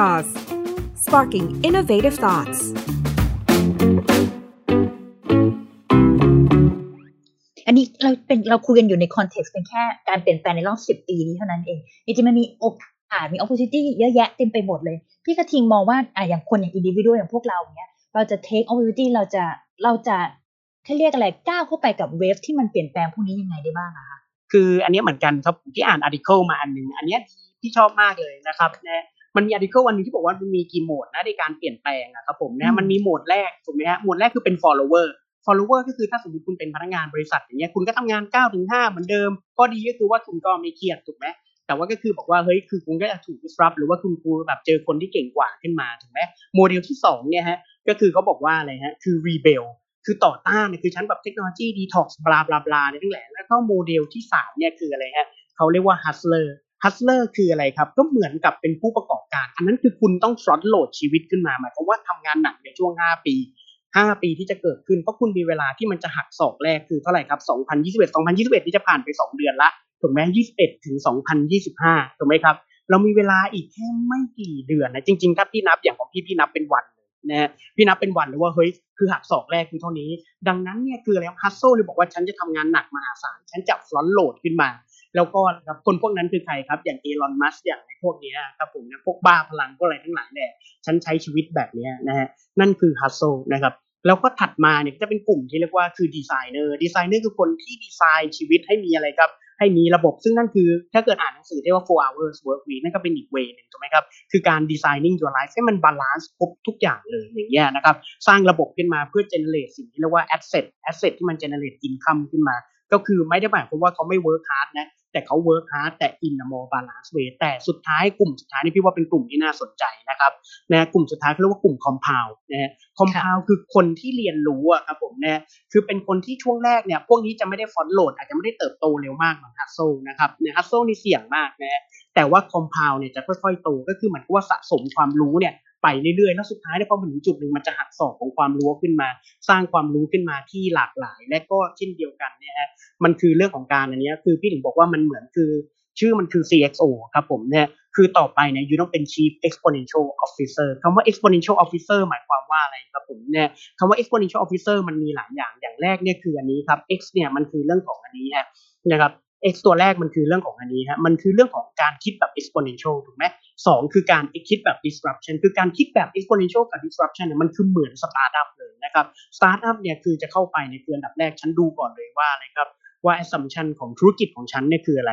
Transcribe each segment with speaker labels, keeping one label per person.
Speaker 1: Jaws sparking innovative thoughts
Speaker 2: อันนี้เราเป็นเราคุยกันอยู่ใน context เป็นแค่การเปลี่ยนแปลงในรอบสิบปีนี้เท่านั้นเองจริงๆมันมีโอกาสมี opportunity เยอะแยะเต็มไปหมดเลย พี่กระทิงมองว่าอ่าอย่างคนอย่าง individual อย่างพวกเราเนี้ย เราจะ take opportunity เราจะเราจะเขาเรียกอะไรก้าวเข้าไปกับ wave ที่มันเปลี่ยนแปลงพวกนี้ยังไงได้บ้างอะคะ
Speaker 3: คืออันนี้เหมือนกันครับที่อ่าน article มาอันหนึ่งอันนี้ที่ชอบมากเลยนะครับนะ มันมี article อันนึงที่บอกว่ามันมีกี่โหมดนะในการเปลี่ยนแปลงอะครับผมนะมันมีโหมดแรกถูกไหมฮะโหมดแรกคือเป็น follower follower ก็คือถ้าสมมติคุณเป็นพนักงานบริษัทอย่างเงี้ยคุณก็ทำงาน9ถึง5เหมือนเดิม ก็ดีก็คือว่าคุณก็ไม่เครียดถูกไหมแต่ว่าก็คือบอกว่าเฮ้ยคือคุณก็จะถูก disrupt หรือว่าคุณคูแบบเจอคนที่เก่งกว่าขึ้นมาถูกไหมโมเดลที่2เนี่ยฮะก็คือเขาบอกว่าอะไรฮะคือ rebel คือต่อต้านเนี่ยคือชั้นแบบ technology detox blah blah blah เนี่ยทั้งหลายแล้วก็โมเดลที่สามเนี่ยคืออะไรฮะเขาเรียกว่า hustler hustler คืออะไรครับ ก็เหมือนกับเป็นผู้ประกอบการ อันนั้นคือคุณต้อง front load ชีวิตขึ้นมาหมายความว่าทำงานหนักในช่วง 5 ปี 5 ปีที่จะเกิดขึ้น เพราะคุณมีเวลาที่มันจะหักศอกแรกคือเท่าไหร่ครับ 2021 2021 ที่จะผ่านไป 2 เดือนละถูกไหม21 ถึง 2025 ถูกไหมครับ เรามีเวลาอีกแค่ไม่กี่เดือนนะจริงๆถ้าพี่นับอย่างของพี่พี่นับเป็นวันนะพี่นับเป็นวันเลยว่าเฮ้ยคือหักศอกแรกคือเท่านี้ ดังนั้นเนี่ยคืออะไรฮัสโซ่เลยบอกว่าฉันจะทำงานหนักมหาศาลฉันจะ front load ขึ้นมา แล้วก็ครับคนพวกนั้นคือใครครับ อย่าง Elon Musk อย่างพวกนี้ครับผมนะพวกบ้าพลังพวกอะไรทั้งหลายเนี่ยฉันใช้ชีวิตแบบนี้นะฮะนั่นคือฮัสโซนะครับแล้วก็ถัดมาเนี่ยจะเป็นกลุ่มที่เรียกว่าคือ designer designer คือคนที่ดีไซน์ชีวิตให้มีอะไรครับ ให้มีระบบซึ่งนั่นคือถ้าเกิดอ่านหนังสือที่ว่า four hours work week นั่นก็เป็นอีก way นึงถูกไหมครับ คือการ designing your life ให้มัน balance ครบทุกอย่างเลยอย่างเงี้ยนะครับ สร้างระบบขึ้นมาเพื่อ generate สิ่งที่เรียกว่า asset asset ที่มัน generate income ขึ้นมา ก็คือไม่ได้หมายความว่าเขาไม่ work hard นะ แต่เขา work hard แต่ in a more balanced way แต่สุดท้ายกลุ่มสุดท้ายนี่พี่ว่าเป็นกลุ่มที่น่าสนใจนะครับนะกลุ่มสุดท้ายเขาเรียกว่ากลุ่ม compound นะฮะ compound คือคนที่เรียนรู้อะครับผมนะคือเป็นคนที่ช่วงแรกเนี่ยพวกนี้จะไม่ได้ฟอนโหลดอาจจะไม่ได้เติบโตเร็วมากเหมือนฮัสโซนะครับเนี่ยฮัสโซนี่เสี่ยงมากนะแต่ว่า compound เนี่ยจะค่อยๆโตก็คือเหมือนกับว่าสะสมความรู้เนี่ยไปเรื่อยๆ แล้วสุดท้ายเนี่ยพอถึงจุดหนึ่งมันจะหักศอกของความรู้ขึ้นมา สร้างความรู้ขึ้นมาที่หลากหลาย และก็เช่นเดียวกันเนี่ยฮะมันคือเรื่องของการอันนี้คือพี่ถึงบอกว่ามันเหมือนคือชื่อมันคือ CXO ครับผมเนี่ยคือต่อไปเนี่ยยูต้องเป็น Chief Exponential Officer คำว่า Exponential Officer หมายความว่าอะไรครับผมเนี่ยคำว่า Exponential Officer มันมีหลายอย่างอย่างแรกเนี่ยคืออันนี้ครับ X เนี่ยมันคือเรื่องของอันนี้ฮะนะครับ x ตัวแรกมันคือเรื่องของอันนี้ฮะ มันคือเรื่องของการคิดแบบ exponential ถูกไหมสองคือการคิดแบบ disruption คือการคิดแบบ exponential กับ disruption เนี่ยมันคือเหมือน startup เลยนะครับ startup เนี่ยคือจะเข้าไปในคืออันดับแรก ฉันดูก่อนเลยว่าอะไรครับ ว่า assumption ของธุรกิจของฉันเนี่ยคืออะไร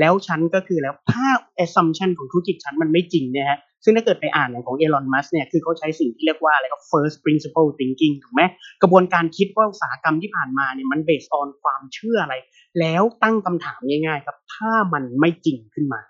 Speaker 3: แล้วฉันก็คือแล้วถ้า assumption ของธุรกิจฉันมันไม่จริงเนี่ยฮะซึ่งถ้าเกิดไปอ่านอย่างของเอลอนมัสเนี่ยคือเขาใช้สิ่งที่เรียกว่าอะไรก็ first principle thinking ถูกไหมกระบวนการคิดว่าอุตสาหกรรมที่ผ่านมาเนี่ยมัน based on ความเชื่ออะไร แล้วตั้งคำถามง่ายๆครับถ้ามันไม่จริงขึ้นมา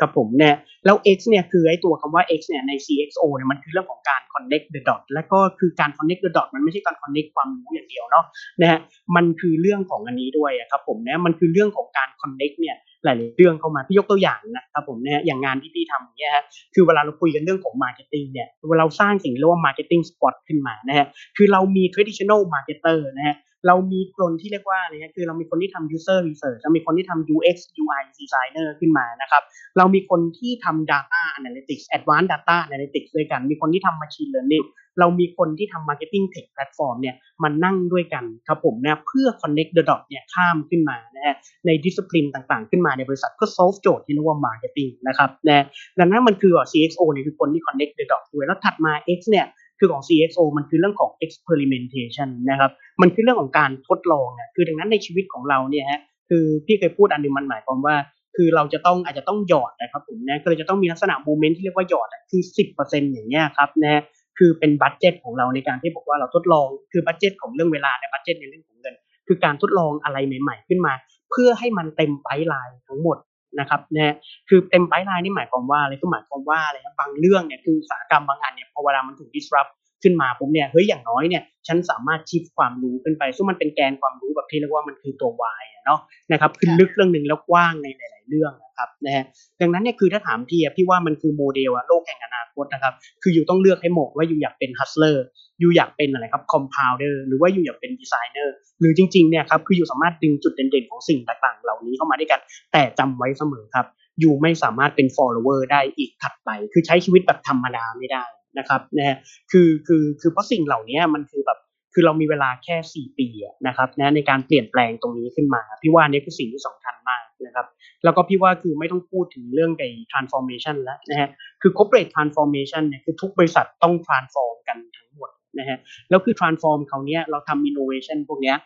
Speaker 3: ครับผมเนี่ยแล้ว X เนี่ยคือไอ้ตัวคำว่า X เนี่ยใน CXO เนี่ยมันคือเรื่องของการ connect the dot และก็คือการ connect the dot มันไม่ใช่การ connect ความรู้อย่างเดียวเนาะนะฮะมันคือเรื่องของอันนี้ด้วยครับผมเนี่ยมันคือเรื่องของการ connect เนี่ยหลายๆเรื่องเข้ามาพี่ยกตัวอย่างนะครับผมเนี่ยอย่างงานที่พี่ทำเนี่ยฮะคือเวลาเราคุยกันเรื่องของ marketing เนี่ยเวลาเราสร้างสิ่งเรียกว่า marketing spot ขึ้นมานะฮะคือเรามี traditional marketer นะฮะ เรามีคนที่เรียกว่าอะไรเงี้ยคือเรามีคนที่ทำ user research เรามีคนที่ทำ UX UI designer ขึ้นมานะครับ เรามีคนที่ทำ data analytics advanced data analytics ด้วยกัน มีคนที่ทำ machine learning เรามีคนที่ทำ marketing tech platform เนี่ยมันนั่งด้วยกันครับผมนะเพื่อ connect the dot เนี่ยข้ามขึ้นมานะฮะใน discipline ต่างๆ ขึ้นมาในบริษัทเพื่อ solve โจทย์ที่เรียกว่า marketing นะครับนะดังนั้นมันคือ CXO เนี่ยคือคนที่ connect the dot ด้วยแล้วถัดมา X เนี่ย คือของ CXO มันคือเรื่องของ experimentation นะครับ มันคือเรื่องของการทดลองเนี่ยคือดังนั้นในชีวิตของเราเนี่ยฮะ คือพี่เคยพูดอันนึงมันหมายความว่า คือเราจะต้องอาจจะต้องหยอดนะครับผมนะก็เลยจะต้องมีลักษณะ moment ที่เรียกว่าหยอดคือ 10%อย่างเงี้ยครับนะคือเป็น budget ของเราในการที่บอกว่าเราทดลองคือ budget ของเรื่องเวลาใน budget ในเรื่องของเงิน คือการทดลองอะไรใหม่ ๆ ขึ้นมา เพื่อให้มันเต็ม pipeline ทั้งหมด นะครับนะคือเต็ม pipeline นี่หมายความว่าอะไรก็หมายความว่าอะไรครับบางเรื่องเนี่ยคืออุตสาหกรรมบางอันเนี่ยพอเวลามันถูก disrupt ขึ้นมาผมเนี่ยเฮ้ยอย่างน้อยเนี่ยฉันสามารถ shift ความรู้ขึ้นไปซึ่งมันเป็นแกนความรู้แบบที่เรียกว่ามันคือตัว Y เนาะนะครับคือลึกเรื่องหนึ่งแล้วกว้างในหลาย ๆ เรื่องนะครับนะฮะดังนั้นเนี่ยคือถ้าถามพี่พี่ว่ามันคือโมเดลอะโลกแห่งอนาคตนะครับคือ you ต้องเลือกให้หมดว่า you อยากเป็น hustler you อยากเป็นอะไรครับ compounder หรือว่า you อยากเป็นดีไซเนอร์หรือจริง ๆ เนี่ยครับคือ you สามารถดึงจุดเด่น ๆ ของสิ่งต่าง ๆ เหล่านี้เข้ามาด้วยกัน แต่จำไว้เสมอครับ you ไม่สามารถเป็น follower ได้อีกถัดไป คือใช้ชีวิตแบบธรรมดาไม่ได้ นะครับนะฮะคือคือคือเพราะสิ่งเหล่านี้มันคือแบบคือเรามีเวลาแค่สี่ปีนะครับนะในการเปลี่ยนแปลงตรงนี้ขึ้นมา พี่ว่านี่คือสิ่งที่สำคัญมากนะครับแล้วก็พี่ว่าคือไม่ต้องพูดถึงเรื่องไอ้ transformation แล้วนะฮะคือ corporate transformation เนี่ยคือทุกบริษัทต้อง transform กันทั้งหมดนะฮะแล้วคือ transform เขาเนี้ยเราทำ innovation พวกเนี้ย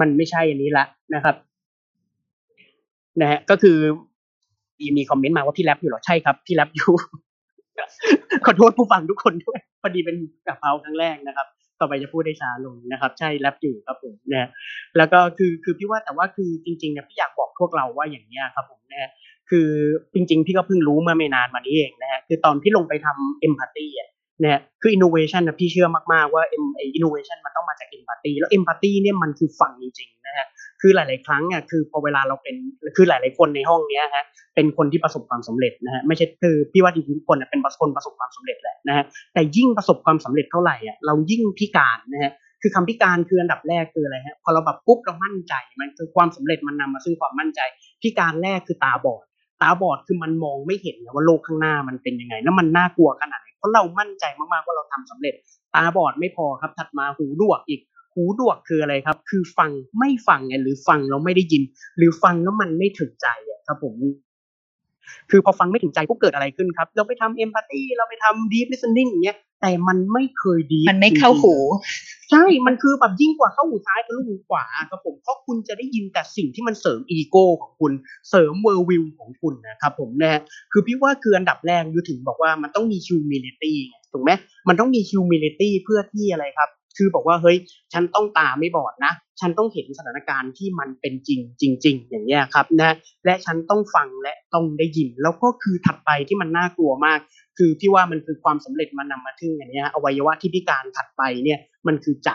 Speaker 3: มันไม่ใช่อันนี้ละนะครับนะฮะก็คือมีคอมเมนต์มาว่าพี่แรปอยู่หรอใช่ครับพี่แรปอยู่ ขอโทษผู้ฟังทุกคนด้วยพอดีเป็นกับเพาครั้งแรกนะครับ ต่อไปจะพูดได้ช้าลงนะครับ ใช่แรปอยู่ครับผมนะแล้วก็คือคือพี่ว่าแต่ว่าคือจริงๆเนี่ยพี่อยากบอกพวกเราว่าอย่างเนี้ยครับผมนะคือจริง ๆ พี่ก็เพิ่งรู้เมื่อไม่นานมานี้เองนะฮะคือตอนพี่ลงไปทำเอมพัตตีอะเนี่ยคือ innovation นะพี่เชื่อมากๆว่า M innovation มันต้องมาจาก empathy แล้ว empathy เนี่ยมันคือฟังจริงๆนะฮะ คือหลาย ๆ ครั้งอะคือพอเวลาเราเป็นคือหลาย ๆ คนในห้องเนี้ยฮะเป็นคนที่ประสบความสำเร็จนะฮะไม่ใช่คือพี่ว่าจริงๆทุกคนเป็นคนประสบความสำเร็จแหละนะฮะแต่ยิ่งประสบความสำเร็จเท่าไหร่อะเรายิ่งพิการนะฮะคือคำพิการคืออันดับแรกคืออะไรฮะพอเราแบบปุ๊บเรามั่นใจมันคือความสำเร็จมันนำมาซึ่งความมั่นใจ พิการแรกคือตาบอดตาบอดคือมันมองไม่เห็นว่าโลกข้างหน้ามันเป็นยังไง แล้วมันน่ากลัวขนาดไหนเพราะเรามั่นใจมากๆว่าเราทำสำเร็จ ตาบอดไม่พอครับถัดมาหูดวกอีก หูหนวกคืออะไรครับ คือฟังไม่ฟังไงหรือฟังแล้วไม่ได้ยิน หรือฟังแล้วมันไม่ถึงใจอะครับผมคือพอฟังไม่ถึงใจก็เกิดอะไรขึ้นครับ เราไปทำ empathy เราไปทำ deep listening อย่างเงี้ยแต่มันไม่เคยดี
Speaker 2: มันไม่เข้าหู
Speaker 3: ใช่ มันคือแบบยิ่งกว่าเข้าหูซ้ายกับลูกหูขวาครับผมเพราะคุณจะได้ยินแต่สิ่งที่มันเสริมอีโก้ของคุณเสริมเวอร์วิวของคุณนะครับผมนะคือพี่ว่าคืออันดับแรก you ถึงบอกว่ามันต้องมี humility ไงถูกไหมมันต้องมี humility เพื่อที่อะไรครับ คือบอกว่าเฮ้ยฉันต้องตาไม่บอดนะ ฉันต้องเห็นสถานการณ์ที่มันเป็นจริงจริง ๆ อย่างเงี้ยครับนะและฉันต้องฟังและต้องได้ยิน แล้วก็คือถัดไปที่มันน่ากลัวมาก คือพี่ว่ามันคือความสำเร็จมันนำมาถึงอย่างเงี้ยอวัยวะที่พิการถัดไปเนี่ยมันคือใจ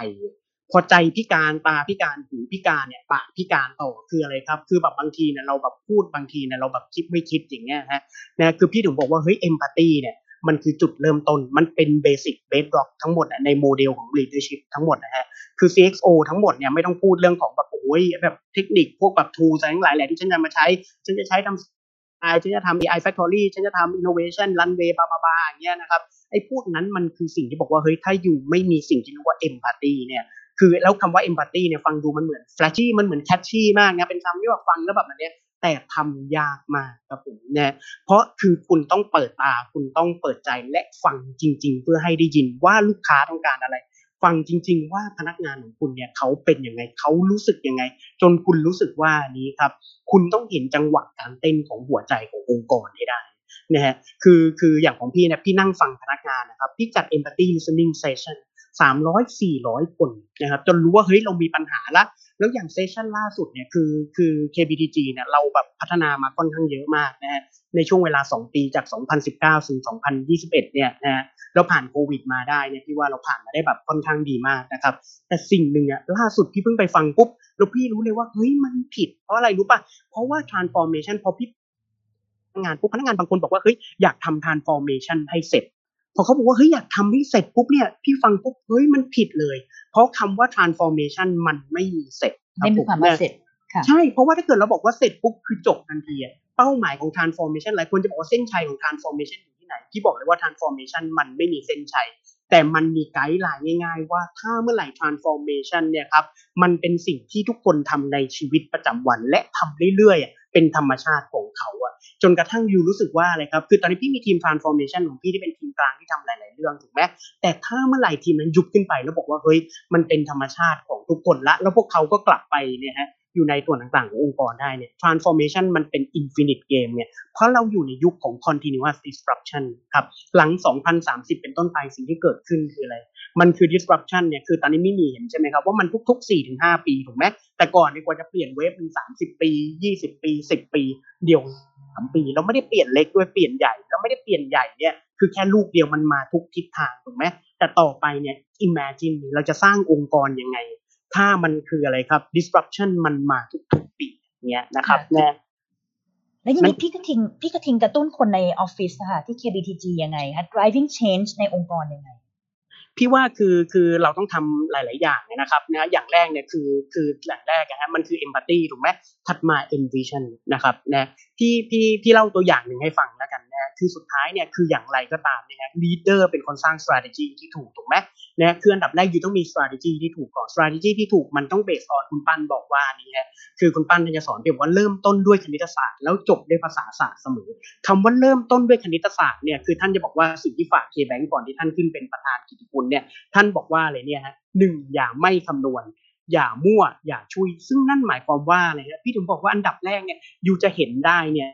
Speaker 3: พอใจพิการตาพิการหูพิการเนี่ยปากพิการต่อคืออะไรครับ คือแบบบางทีเนี่ยเราแบบพูดบางทีเนี่ยเราแบบคิดไม่คิดอย่างเงี้ยฮะนะคือพี่ถึงบอกว่าเฮ้ย empathy เนี่ย มันคือจุดเริ่มต้น มันเป็น basic bedrock ทั้งหมดในโมเดลของ leadership ทั้งหมดนะฮะ คือ CXO ทั้งหมดเนี่ยไม่ต้องพูดเรื่องของแบบโอ้ยแบบเทคนิคพวกแบบ tool อะไรทั้งหลายแหละที่ฉันจะมาใช้ ฉันจะใช้ทำ AI ฉันจะทำ AI Factory ฉันจะทำ innovation runway บาบาบาอย่างเงี้ยนะครับ ไอ้พวกนั้นมันคือสิ่งที่บอกว่า เฮ้ย ถ้า you ไม่มีสิ่งที่เรียกว่า empathy เนี่ย คือแล้วคำว่า empathy เนี่ยฟังดูมันเหมือน flashy มันเหมือน catchy มากนะ เป็นคำที่แบบฟังแล้วแบบนั้นเนี่ย แต่ทำยากมากครับผมเนี่ยเพราะคือคุณต้องเปิดตาคุณต้องเปิดใจและฟังจริง ๆ เพื่อให้ได้ยินว่าลูกค้าต้องการอะไร ฟังจริง ๆ ว่าพนักงานของคุณเนี่ยเขาเป็นยังไงเขารู้สึกยังไง จนคุณรู้สึกว่านี้ครับ คุณต้องเห็นจังหวะการเต้นของหัวใจขององค์กรให้ได้นะฮะคือคืออย่างของพี่นี่ยพี่นั่งฟังพนักงานนะครับ พี่จัด empathy listening session สามร้อยสี่ร้อยคนนะครับจนรู้ว่าเฮ้ยเรามีปัญหาละแล้วอย่างเซสชันล่าสุดเนี่ยคือคือ KBTG เนี่ยเราแบบพัฒนามาค่อนข้างเยอะมากนะฮะในช่วงเวลา 2 ปีจาก 2019ถึง2021 เนี่ยนะฮะเราผ่านโควิดมาได้เนี่ยพี่ว่าเราผ่านมาได้แบบค่อนข้างดีมากนะครับ แต่สิ่งหนึ่งอะล่าสุดพี่เพิ่งไปฟังปุ๊บแล้วพี่รู้เลยว่าเฮ้ยมันผิด เพราะอะไรรู้ป่ะ เพราะว่า transformation พอพี่งานปุ๊บพนักงานบางคนบอกว่าเฮ้ยอยากทำ transformation ให้เสร็จ พอเขาบอกว่าเฮ้ยอยากทำให้เสร็จปุ๊บเนี่ยพี่ฟังปุ๊บเฮ้ยมันผิดเลย เพราะคำว่า transformation มันไม่มีเสร็จ
Speaker 2: ไม่มีความว่าเสร็จค่ะ
Speaker 3: ใช่เพราะว่าถ้าเกิดเราบอกว่าเสร็จปุ๊บคือจบทันทีอะเป้าหมายของ transformation หลายคนจะบอกว่าเส้นชัยของ transformation อยู่ที่ไหนพี่บอกเลยว่า transformation มันไม่มีเส้นชัยแต่มันมีไกด์ไลน์ง่าย ๆ ว่าถ้าเมื่อไหร่ transformation เนี่ยครับมันเป็นสิ่งที่ทุกคนทำในชีวิตประจำวันและทำเรื่อยๆ เป็นธรรมชาติของเขาอะจนกระทั่งยูรู้สึกว่าอะไรครับ คือตอนนี้พี่มีทีม transformation ของพี่ที่เป็นทีมกลางที่ทำหลาย ๆ เรื่องถูกไหมแต่ถ้าเมื่อไหร่ทีมนั้นยุบขึ้นไปแล้วบอกว่าเฮ้ยมันเป็นธรรมชาติของทุกคนละ แล้วพวกเขาก็กลับไปเนี่ยฮะอยู่ในส่วนต่าง ๆ ขององค์กรได้เนี่ย transformation มันเป็น infinite game เนี่ย เพราะเราอยู่ในยุคของ continuous disruption ครับ หลัง 2030 เป็นต้นไปสิ่งที่เกิดขึ้นคืออะไร มันคือ disruption เนี่ยคือตอนนี้ไม่มีเห็นใช่ไหมครับว่ามันทุกๆ4-5ปีถูกไหมแต่ก่อนเนี่ยกว่าจะเปลี่ยนเวฟเป็น30ปี20ปี10ปี เดียวสามปีเราไม่ได้เปลี่ยนเล็กด้วยเปลี่ยนใหญ่เราไม่ได้เปลี่ยนใหญ่เนี่ยคือแค่ลูกเดียวมันมาทุกทิศทางถูกไหมแต่ต่อไปเนี่ย imagine เราจะสร้างองค์กรยังไง ถ้ามันคืออะไรครับ disruption มันมาทุกๆปีเนี่ยนะครับแน่
Speaker 2: แล้วอย่างนี้พี่กระทิงพี่กระทิงกระตุ้นคนในออฟฟิศค่ะที่ KBTG ยังไงคะ driving change ในองค์กรยังไง
Speaker 3: พี่ว่าคือคือเราต้องทำหลาย ๆ อย่างนะครับนะอย่างแรกเนี่ยคือคืออย่างแรกนะฮะมันคือเอมพัตตีถูกไหมถัดมาเอ็นวิชั่นนะครับนะพี่พี่พี่เล่าตัวอย่างหนึ่งให้ฟังแล้วกันนะคือสุดท้ายเนี่ยคืออย่างไรก็ตามเนี่ย leader เป็นคนสร้าง strategy ที่ถูกถูกไหม นะคืออันดับแรกยูต้องมี strategy ที่ถูกก่อน strategy ที่ถูกมันต้อง based on คุณปั้นบอกว่านี่ฮะคือคุณปั้นจะสอนเดี๋ยวว่าเริ่มต้นด้วยคณิตศาสตร์ แล้วจบด้วยภาษาศาสตร์เสมอคำว่าเริ่มต้นด้วยคณิตศาสตร์เนี่ยคือท่านจะบอกว่าสิ่งที่ฝากเคแบงก่อนที่ท่านขึ้นเป็นประธานกิจกุลเนี่ยท่านบอกว่าอะไรเนี่ยฮะหนึ่งอย่าไม่คำนวณอย่ามั่วอย่าชุ่ย ซึ่งนั่นหมายความว่าอะไรฮะพี่ถึงบอกว่าอันดับแรกเนี่ย you จะเห็นได้เนี่ย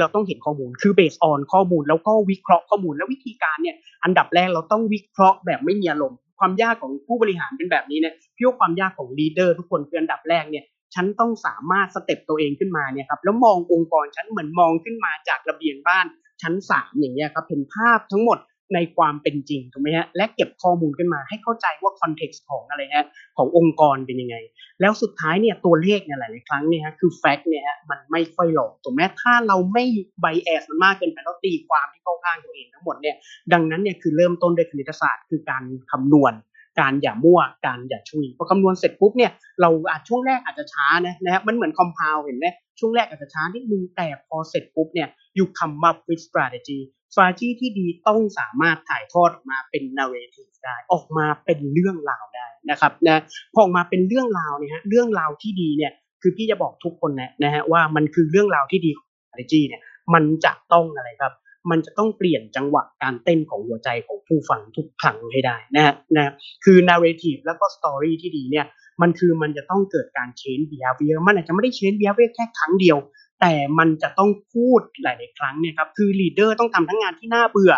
Speaker 3: เราต้องเห็นข้อมูลคือ based on ข้อมูลแล้วก็วิเคราะห์ข้อมูลและวิธีการเนี่ยอันดับแรกเราต้องวิเคราะห์แบบไม่มีอารมณ์ความยากของผู้บริหารเป็นแบบนี้เนี่ยพี่ว่าความยากของ leader ทุกคนคืออันดับแรกเนี่ยฉันต้องสามารถ step ตัวเองขึ้นมาเนี่ยครับแล้วมององค์กรฉันเหมือนมองขึ้นมาจากระเบียงบ้านชั้นสามอย่างเงี้ยครับเห็นภาพทั้งหมด ในความเป็นจริงถูกไหมฮะและเก็บข้อมูลขึ้นมาให้เข้าใจว่า context ของอะไรฮะขององค์กรเป็นยังไง แล้วสุดท้ายเนี่ยตัวเลขเนี่ยหลาย ๆ ครั้งเนี่ยฮะคือแฟกต์เนี่ยฮะมันไม่ค่อยหลอกถูกไหมถ้าเราไม่ไบแอสมันมากเกินไปเราตีความที่เข้าข้างตัวเองทั้งหมดเนี่ยดังนั้นเนี่ยคือเริ่มต้นด้วยคณิตศาสตร์คือการคำนวณการอย่ามั่วการอย่าชุยพอคำนวณเสร็จปุ๊บเนี่ยเราอาจช่วงแรกอาจจะช้านะนะฮะมันเหมือนคอมเพลเห็นไหม ช่วงแรกอาจจะช้านิดนึงแต่พอเสร็จปุ๊บเนี่ยอยู่คำมา with strategy strategy ที่ดีต้องสามารถถ่ายทอดออกมาเป็น narrative ได้ ออกมาเป็นเรื่องราวได้นะครับนะพอออกมาเป็นเรื่องราวเนี่ยฮะเรื่องราวที่ดีเนี่ยคือพี่จะบอกทุกคนนะนะฮะว่ามันคือเรื่องราวที่ดีของ strategy เนี่ยมันจะต้องอะไรครับ มันจะต้องเปลี่ยนจังหวะการเต้นของหัวใจของผู้ฟังทุกครั้งให้ได้นะฮะนะคือ narrative แล้วก็ story ที่ดีเนี่ยมันคือมันจะต้องเกิดการ change behavior มันอาจจะไม่ได้ change behavior แค่ครั้งเดียว แต่มันจะต้องพูดหลาย ๆ ครั้งเนี่ยครับคือ leader ต้องทำทั้งงานที่น่าเบื่อ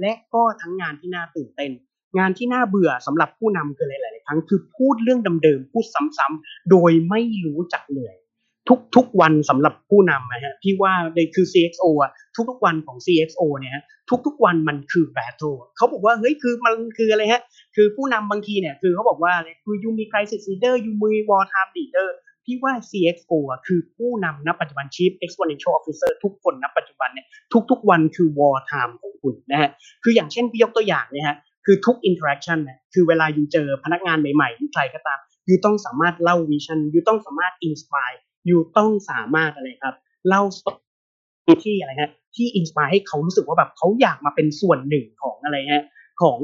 Speaker 3: และก็ทั้งงานที่น่าตื่นเต้นงานที่น่าเบื่อสำหรับผู้นำคือหลาย ๆ ครั้งคือพูดเรื่องเดิม ๆ พูดซ้ำๆโดยไม่รู้จักเหนื่อย ทุกๆวันสำหรับผู้นำนะฮะพี่ว่าเลยคือ CXO อะทุกๆวันของ CXO เนี่ยฮะทุกๆวันมันคือ battle เขาบอกว่าเฮ้ยคือมันคืออะไรฮะคือผู้นำบางทีเนี่ยคือเขาบอกว่าอะไรคือยูมี crisis leader ยูมี war time leader พี่ว่า CXO อะคือผู้นำณปัจจุบัน Chief Exponential Officer ทุกคนณปัจจุบันเนี่ยทุกๆวันคือ war time ของคุณนะฮะคืออย่างเช่นพี่ยกตัวอย่างเนี่ยฮะคือทุก interaction เนี่ยคือเวลาอยู่เจอพนักงานใหม่ๆหรือใครก็ตามยูต้องสามารถเล่าวิชั่นยูต้องสามารถ inspire อยู่ต้องสามารถอะไรครับเล่าที่อะไรฮะที่ inspire ให้เขารู้สึกว่าแบบเขาอยากมาเป็นส่วนหนึ่งของอะไรฮะของ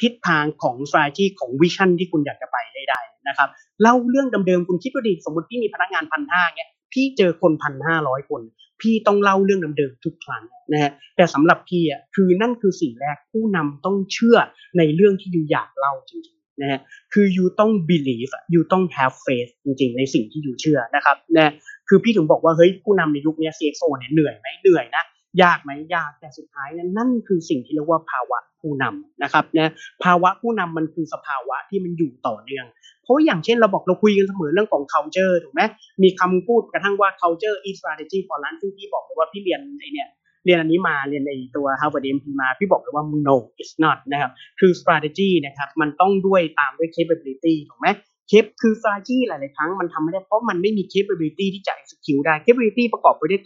Speaker 3: ทิศทางของ s t r a t e g ของ vision ที่คุณอยากจะไปให้ได้นะครับเล่าเรื่องเดิมๆคุณคิดว่าดีสมมติพี่มีพนักงานพันห้าเนี่ยพี่เจอคนพันห้าร้อยคน พี่ต้องเล่าเรื่องเดิมๆทุกครั้งนะฮะแต่สำหรับพี่อะคือนั่นคือสิ่งแรกผู้นำต้องเชื่อในเรื่องที่อยู่อยากเล่าจริง นะฮะคืออยู่ต้อง believe อยู่ต้อง have faith จริงๆ ในสิ่งที่อยู่เชื่อนะครับนะคือพี่ถึงบอกว่าเฮ้ยผู้นำในยุคนี้ CXO เนี่ยเหนื่อยไหมเหนื่อยนะยากไหมยากแต่สุดท้ายนะนั่นคือสิ่งที่เรียกว่าภาวะผู้นำนะครับนะภาวะผู้นำมันคือสภาวะที่มันอยู่ต่อเนื่อง เพราะอย่างเช่นเราบอกเราคุยกันเสมอเรื่องของ culture ถูกไหมมีคำพูดกระทั่งว่า culture is strategy for lunch ซึ่งพี่บอกเลยว่าพี่เรียนไอเนี่ย เรียนอันนี้มาเรียนในตัว Harvard MP มาพี่บอกเลยว่า no it's not นะครับคือ strategy นะครับมันต้องด้วยตามด้วย capability ถูกไหมเคปคือ strategy หลาย ๆ ครั้งมันทำไม่ได้เพราะมันไม่มี capability ที่จะ execute ได้ capability ประกอบไปด้วย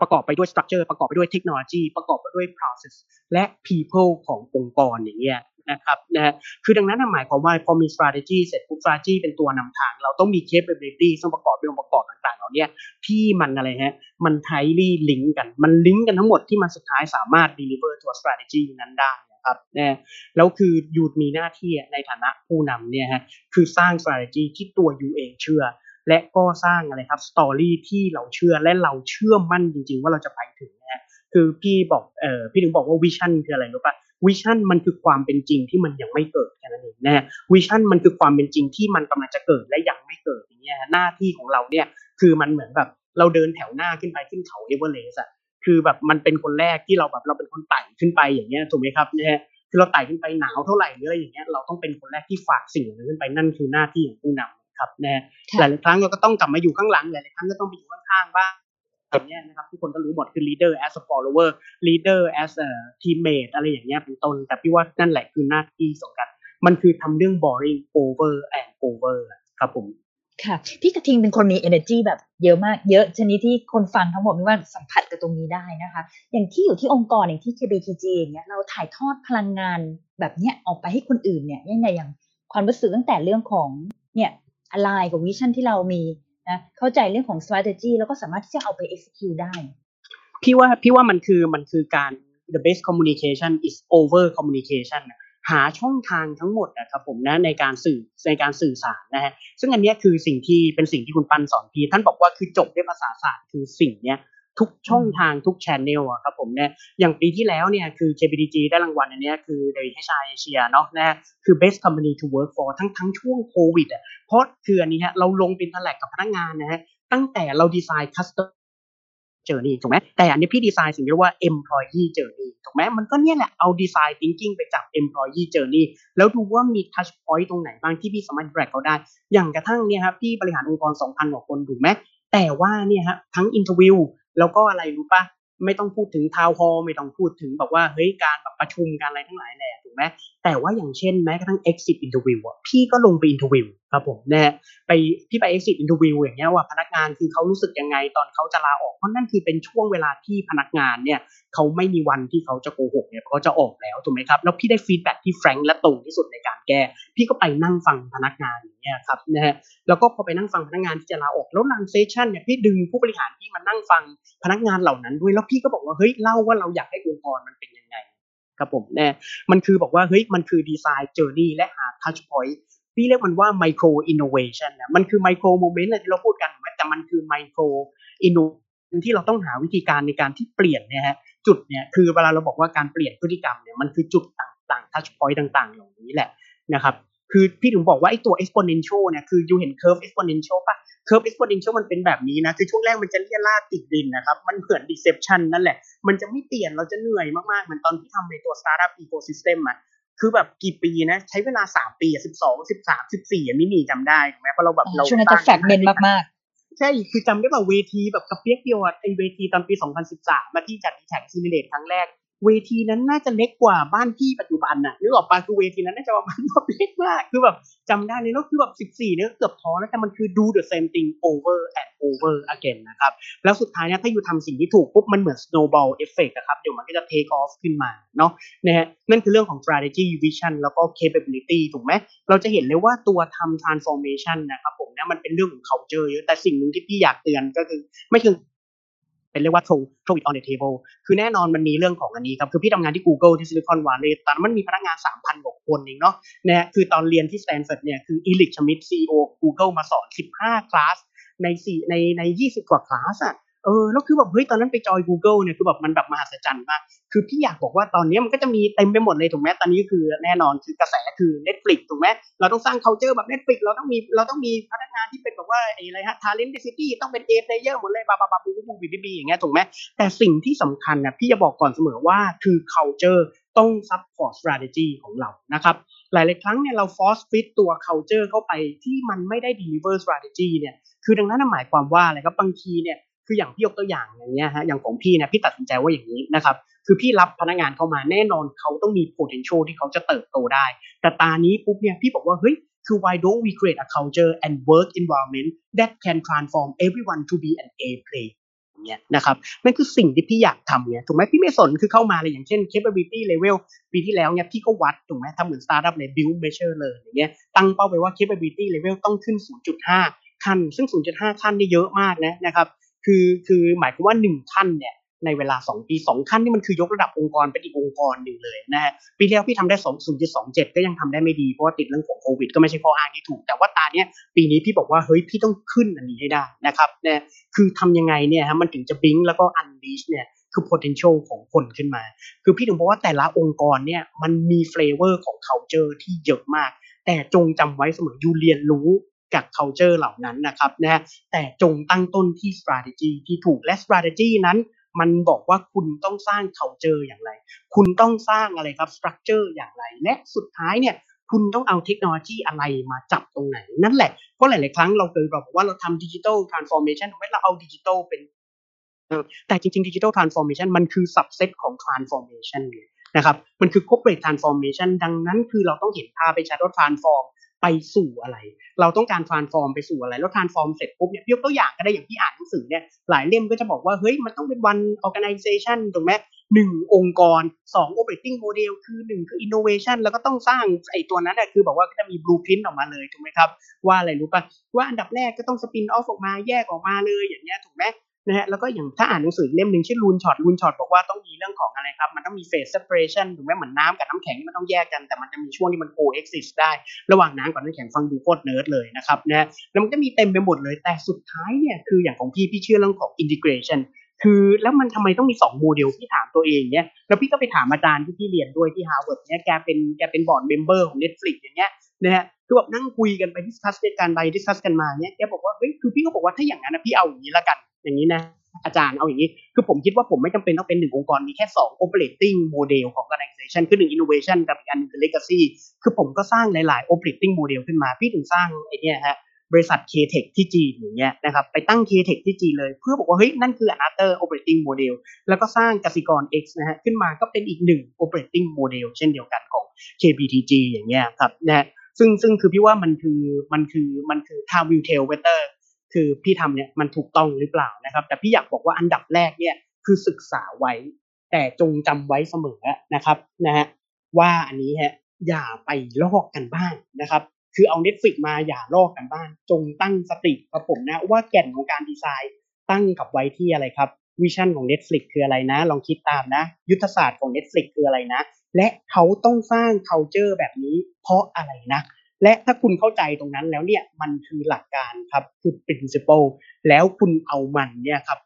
Speaker 3: ประกอบไปด้วย structure ประกอบไปด้วยเทคโนโลยีประกอบไปด้วย process และ people ขององค์กรอย่างเงี้ย นะครับนะคือดังนั้นหมายความว่าพอมี strategy เสร็จปุ๊บ strategy เป็นตัวนำทาง เราต้องมี capability ซึ่งประกอบด้วยองค์ประกอบต่างๆเหล่านี้ที่มันอะไรฮะมัน tightly link กันมันลิงก์กันทั้งหมดที่มันสุดท้ายสามารถ deliver ตัว strategy นั้นได้ครับนะแล้วคือ you มีหน้าที่ในฐานะผู้นำเนี่ยฮะคือสร้าง strategy ที่ตัว you เองเชื่อ และก็สร้างอะไรครับ story ที่เราเชื่อและเราเชื่อมั่นจริง ๆ ว่าเราจะไปถึงนะฮะคือพี่บอกเออพี่ถึงบอกว่า vision คืออะไรรู้ปะ vision มันคือความเป็นจริงที่มันยังไม่เกิดแค่นั้นเองนะ vision มันคือความเป็นจริงที่มันกำลังจะเกิดและยังไม่เกิดอย่างเงี้ยหน้าที่ของเราเนี่ยคือมันเหมือนแบบเราเดินแถวหน้าขึ้นไปขึ้นเขาเอเวอเรสต์อะคือแบบมันเป็นคนแรกที่เราแบบเราเป็นคนไต่ขึ้นไปอย่างเงี้ยถูกไหมครับเนี่ยคือเราไต่ขึ้นไปหนาวเท่าไหร่หรืออะไรอย่างเงี้ยเราต้องเป็นคนแรกที่ฝากสิ่งนั้นขึ้นไปนั่นคือหน้าที่ของผู้นำครับนะหลายๆครั้งเราก็ต้องกลับมาอยู่ข้างหลังหลายๆครั้งก็ต้องไปอยู่ข้างๆบ้าง อย่างเงี้ยนะครับทุกคนก็รู้หมดคือ leader as a follower leader as a teammate อะไรอย่างเงี้ยเป็นต้น แต่พี่ว่านั่นแหละคือหน้าที่สำคัญมันคือทำเรื่อง boring over and over ครับผม
Speaker 2: ค่ะพี่กระทิงเป็นคนมี energy แบบเยอะมากเยอะชนิดที่คนฟังทั้งหมดไม่ว่าสัมผัสกับตรงนี้ได้นะคะ อย่างที่อยู่ที่องค์กรอย่างที่ KBTG อย่างเงี้ยเราถ่ายทอดพลังงานแบบเนี้ยออกไปให้คนอื่นเนี่ยยังไงอย่างความรู้สึกตั้งแต่เรื่องของเนี่ยอะไรกับวิชั่นที่เรามี นะเข้าใจเรื่องของ strategy แล้วก็สามารถที่จะเอาไป execute ได้
Speaker 3: พี่ว่าพี่ว่ามันคือมันคือการ the best communication is over communication หาช่องทางทั้งหมดนะครับผมนะในการสื่อในการสื่อสารนะฮะซึ่งอันนี้คือสิ่งที่เป็นสิ่งที่คุณปันสอนพี่ท่านบอกว่าคือจบด้วยภาษาศาสตร์คือสิ่งเนี้ย ทุกช่องทางทุกชแนลอะครับผมเนี่ยอย่างปีที่แล้วเนี่ยคือ JPDG ได้รางวัลอันนี้คือโดย HR Asia เนาะนะคือ best company to work for ทั้งทั้งช่วงโควิดอะเพราะคืออันนี้ฮะเราลงเป็นแถลกกับพนักงานนะฮะตั้งแต่เราดีไซน์ custom journey ถูกไหมแต่อันนี้พี่ดีไซน์สิ่งที่เรียกว่า employee journey ถูกไหมมันก็เนี่ยแหละเอาดีไซน์ thinking ไปจับ employee journey แล้วดูว่ามี touch point ตรงไหนบ้างที่พี่สามารถ drag เขาได้ อย่างกระทั่งเนี่ยครับพี่บริหารองค์กร 2,000 กว่าคนถูกไหมแต่ว่าเนี่ยฮะทั้ง interview แล้วก็อะไรรู้ปะไม่ต้องพูดถึงทาวน์ฮอลไม่ต้องพูดถึงแบบว่าเฮ้ยการแบบประชุมการอะไรทั้งหลายแหละ ถูกไหมแต่ว่าอย่างเช่นแม้กระทั่ง exit interview อะพี่ก็ลงไป interview ครับผมแน่ไปพี่ไป exit interview อย่างเงี้ยว่าพนักงานคือเขารู้สึกยังไงตอนเขาจะลาออกเพราะนั่นคือเป็นช่วงเวลาที่พนักงานเนี่ยเขาไม่มีวันที่เขาจะโกหกเนี่ยเขาจะออกแล้วถูกไหมครับแล้วพี่ได้ฟีดแบ็ที่แฟรงค์และตรงที่สุดในการแก้ พี่ก็ไปนั่งฟังพนักงานอย่างเงี้ยครับนะฮะแล้วก็พอไปนั่งฟังพนักงานที่จะลาออกแล้วรันเซสชันเนี่ยพี่ดึงผู้บริหารที่มานั่งฟังพนักงานเหล่านั้นด้วยแล้วพี่ก็บอกว่าเฮ้ยเล่าว่าเราอยากให้องค์กรมันเป็นย ครับผมแน่มันคือบอกว่าเฮ้ยมันคือ design journey และหา touchpoint พี่เรียกมันว่า micro innovation นะมันคือ micro moment ที่เราพูดกันแต่มันคือ micro inno ที่เราต้องหาวิธีการในการที่เปลี่ยนเนี่ยฮะจุดเนี่ยคือเวลาเราบอกว่าการเปลี่ยนพฤติกรรมเนี่ยมันคือจุดต่างๆ touchpoint ต่าง ๆ เหล่านี้แหละนะครับ คือพี่ถึงบอกว่าไอ้ตัว exponential เนี่ยคือ you เห็น curve exponential ป่ะ curve exponential มันเป็นแบบนี้นะ คือช่วงแรกมันจะเรี่ยราดติดดินนะครับ มันเหมือน deception นั่นแหละ มันจะไม่เปลี่ยนเราจะเหนื่อยมากๆ เหมือนตอนที่ทำในตัว startup ecosystem อะคือแบบกี่ปีนะ ใช้เวลาสามปีอะสิบสองสิบสามสิบสี่อันนี้มีจำได้ถูกไหมเพราะเราแบบเรา
Speaker 2: ช่วงนั้นจะ fragment มาก
Speaker 3: ใช่ คือจำได้ป่ะเวทีแบบกระเปี๊ยกเดียวอะไอเวทีตอนปี 2013 มาที่จัด dtac Accelerate ครั้งแรก เวทีนั้นน่าจะเล็กกว่าบ้านพี่ปัจจุบันน่ะนึกออกปะคือเวทีนั้นน่าจะประมาณแบบเล็กมาก คือแบบจำได้เลยแล้วคือแบบ 14เนี่ยเกือบท้อแล้วแต่มันคือ do the same thing over and over again นะครับ แล้วสุดท้ายเนี่ยถ้าอยู่ทำสิ่งที่ถูกปุ๊บมันเหมือน snowball effect นะครับ เดี๋ยวมันก็จะ take off ขึ้นมาเนาะนะฮะนั่นคือเรื่องของ strategy vision แล้วก็ capability ถูกไหมเราจะเห็นเลยว่าตัวทำ transformation นะครับผมเนี่ยมันเป็นเรื่องของ culture เยอะแต่สิ่งหนึ่งที่พี่อยากเตือนก็คือไม่คือ เป็นเรียกว่า throw throw it on the table คือแน่นอนมันมีเรื่องของอันนี้ครับ คือพี่ทำงานที่ Google ที่ Silicon Valley ตอนนั้นมันมีพนักงาน 3,000กว่าคนเองเนาะนะคือตอนเรียนที่ Stanford เนี่ยคือ Eric Schmidt CEO Google มาสอน 15 คลาสใน4ในใน 20 กว่าคลาสอะ เออแล้วคือแบบเฮ้ยตอนนั้นไปจอย Google เนี่ยคือแบบมันแบบมหัศจรรย์มากคือพี่อยากบอกว่าตอนนี้มันก็จะมีเต็มไปหมดเลยถูกไหมตอนนี้คือแน่นอนคือกระแสคือ Netflix ถูกไหมเราต้องสร้าง culture แบบ Netflix เราต้องมีเราต้องมีพนักงานที่เป็นแบบว่าอะไรฮะ talent density ต้องเป็น A player หมดเลยบาบาบาบูบูบีบีอย่างเงี้ยถูกไหมแต่สิ่งที่สำคัญนะพี่จะบอกก่อนเสมอว่าคือ culture ต้อง support strategy ของเรานะครับหลาย ๆ ครั้งเนี่ยเรา force fit ตัว culture เข้าไปที่มันไม่ได้ deliver strategy เนี่ยคือดังนั้นหมายความว่าอะไรครับบางทีเนี่ย คืออย่างพี่ยกตัวอย่างอย่างเงี้ยฮะอย่างของพี่นี่ยพี่ตัดสินใจว่าอย่างนี้นะครับคือพี่รับพนักงานเข้ามาแน่นอนเขาต้องมี potential ที่เขาจะเติบโตได้ แต่ตานี้ปุ๊บเนี่ยพี่บอกว่าเฮ้ยคือ why don't we create a culture and work environment that can transform everyone to be an A play เนี่ยนะครับนั่นคือสิ่งที่พี่อยากทำเนี่ยถูกไหมพี่ไม่สนคือเข้ามาเลยอย่างเช่น capability level ปีที่แล้วเนี่ยพี่ก็วัดถูกไหมทำเหมือน startup เลย build measure เลยอย่างเงี้ยตั้งเป้าไว้ว่า capability level ต้องขึ้น 0.5 ขั้น ซึ่ง 0.5 ขั้นนี่เยอะมากนะนะครับ คือคือหมายความว่า1ขั้นเนี่ยในเวลา 2 ปี 2 ขั้นนี่มันคือยกระดับองค์กรเป็นอีกองค์กรหนึ่งเลยนะฮะปีที่แล้วพี่ทำได้ 2 0.27 ก็ยังทำได้ไม่ดีเพราะว่าติดเรื่องของโควิด ก็ไม่ใช่ข้ออ้างที่ถูก แต่ว่าตาเนี้ยปีนี้พี่บอกว่าเฮ้ยพี่ต้องขึ้นอันนี้ให้ได้นะครับเนี่ยคือทำยังไงเนี่ยฮะมันถึงจะบิงแล้วก็ unleash เนี่ยคือ potential ของคนขึ้นมา คือพี่ถึงบอกว่าแต่ละองค์กรเนี่ยมันมี flavor ของ culture ที่เยอะมาก แต่จงจำไว้เสมออยู่เรียนรู้ จาก culture เหล่านั้นนะครับนะแต่จงตั้งต้นที่ strategy ที่ถูกและ strategy นั้นมันบอกว่าคุณต้องสร้าง culture อย่างไร คุณต้องสร้างอะไรครับ structure อย่างไร และสุดท้ายเนี่ยคุณต้องเอาเทคโนโลยีอะไรมาจับตรงไหน นั่นแหละ เพราะหลาย ๆ ครั้งเราเคยบอกว่าเราทำดิจิทัลทรานส์ฟอร์เมชันไม่เราเอาดิจิทัลเป็น แต่จริงๆดิจิทัลทรานส์ฟอร์เมชันมันคือ subset ของ transformation นะครับ มันคือ corporate transformation ดังนั้นคือเราต้องเห็นภาพไปชัดว่า transform ไปสู่อะไร เราต้องการ transform ไปสู่อะไร แล้ว transform เสร็จปุ๊บเนี่ยยกตัวอย่างก็ได้อย่างที่อ่านหนังสือเนี่ยหลายเล่มก็จะบอกว่าเฮ้ยมันต้องเป็น one organization ถูกไหมหนึ่งองค์กรสอง operating model คือหนึ่งคือ innovation แล้วก็ต้องสร้างไอ้ตัวนั้นน่ะคือบอกว่าก็จะมี blueprint ออกมาเลยถูกไหมครับ ว่าอะไรรู้ปะว่าอันดับแรกก็ต้อง spin off ออกมาแยกออกมาเลยอย่างเงี้ยถูกไหม นะฮะแล้วก็อย่างถ้าอ่านหนังสือเล่มหนึ่งชื่อ Loonshots Loonshots บอกว่าต้องมีเรื่องของอะไรครับ มันต้องมี phase separation ถูกไหมเหมือนน้ำกับน้ำแข็งที่มันต้องแยกกันแต่มันจะมีช่วงที่มัน coexist ได้ระหว่างน้ำกับน้ำแข็งฟังดูโคตรเนิร์ดเลยนะครับนะแล้วมันก็มีเต็มไปหมดเลยแต่สุดท้ายเนี่ยคืออย่างของพี่พี่เชื่อเรื่องของ integration คือแล้วมันทำไมต้องมีสองโมเดลที่ถามตัวเองเนี่ยแล้วพี่ก็ไปถามอาจารย์ที่พี่เรียนด้วยที่ฮาร์วาร์ดเนี่ยแกเป็นแกเป็น board member ของ Netflix อย่างเงี้ยนะฮะคือแบบนั่งคุยกันไป discuss กันไป discuss กันมาเนี่ยแกบอกว่าเฮ้ยคือพี่ก็บอกว่าถ้าอย่างนั้นนะพี่เอาอย่างนี้ละกัน อย่างนี้นะอาจารย์เอาอย่างนี้ คือผมคิดว่าผมไม่จำเป็นต้องเป็นหนึ่งองค์กร มีแค่สอง operating model ของ organization คือหนึ่ง innovation กับอีกอันหนึ่งคือ legacy คือผมก็สร้างหลาย ๆ operating model ขึ้นมา พี่ถึงสร้างไอ้นี่ฮะบริษัท K-Tech ที่จีนอย่างเงี้ยนะครับไปตั้ง K-Tech ที่จีนเลยเพื่อบอกว่าเฮ้ยนั่นคือ another operating model แล้วก็สร้างกสิกร X นะฮะขึ้นมาก็เป็นอีกหนึ่ง operating model เช่นเดียวกันของ KBTG อย่างเงี้ยครับนะฮะซึ่งซึ่งคือพี่ว่ามันคือมันคือมันคือ time will tell better คือพี่ทำเนี่ยมันถูกต้องหรือเปล่านะครับ แต่พี่อยากบอกว่าอันดับแรกเนี่ยคือศึกษาไว้ แต่จงจำไว้เสมอนะครับนะฮะว่าอันนี้ฮะอย่าไปลอกกันบ้างนะครับ คือเอา Netflix มาอย่าลอกกันบ้างจงตั้งสติกับผมนะว่าแก่นของการดีไซน์ตั้งกับไว้ที่อะไรครับวิชั่นของ Netflix คืออะไรนะ ลองคิดตามนะ ยุทธศาสตร์ของ Netflix คืออะไรนะ และเขาต้องสร้าง culture แบบนี้เพราะอะไรนะ และถ้าคุณเข้าใจตรงนั้นแล้วเนี่ยมันคือหลักการครับคือ principle แล้วคุณเอามันเนี่ยครับ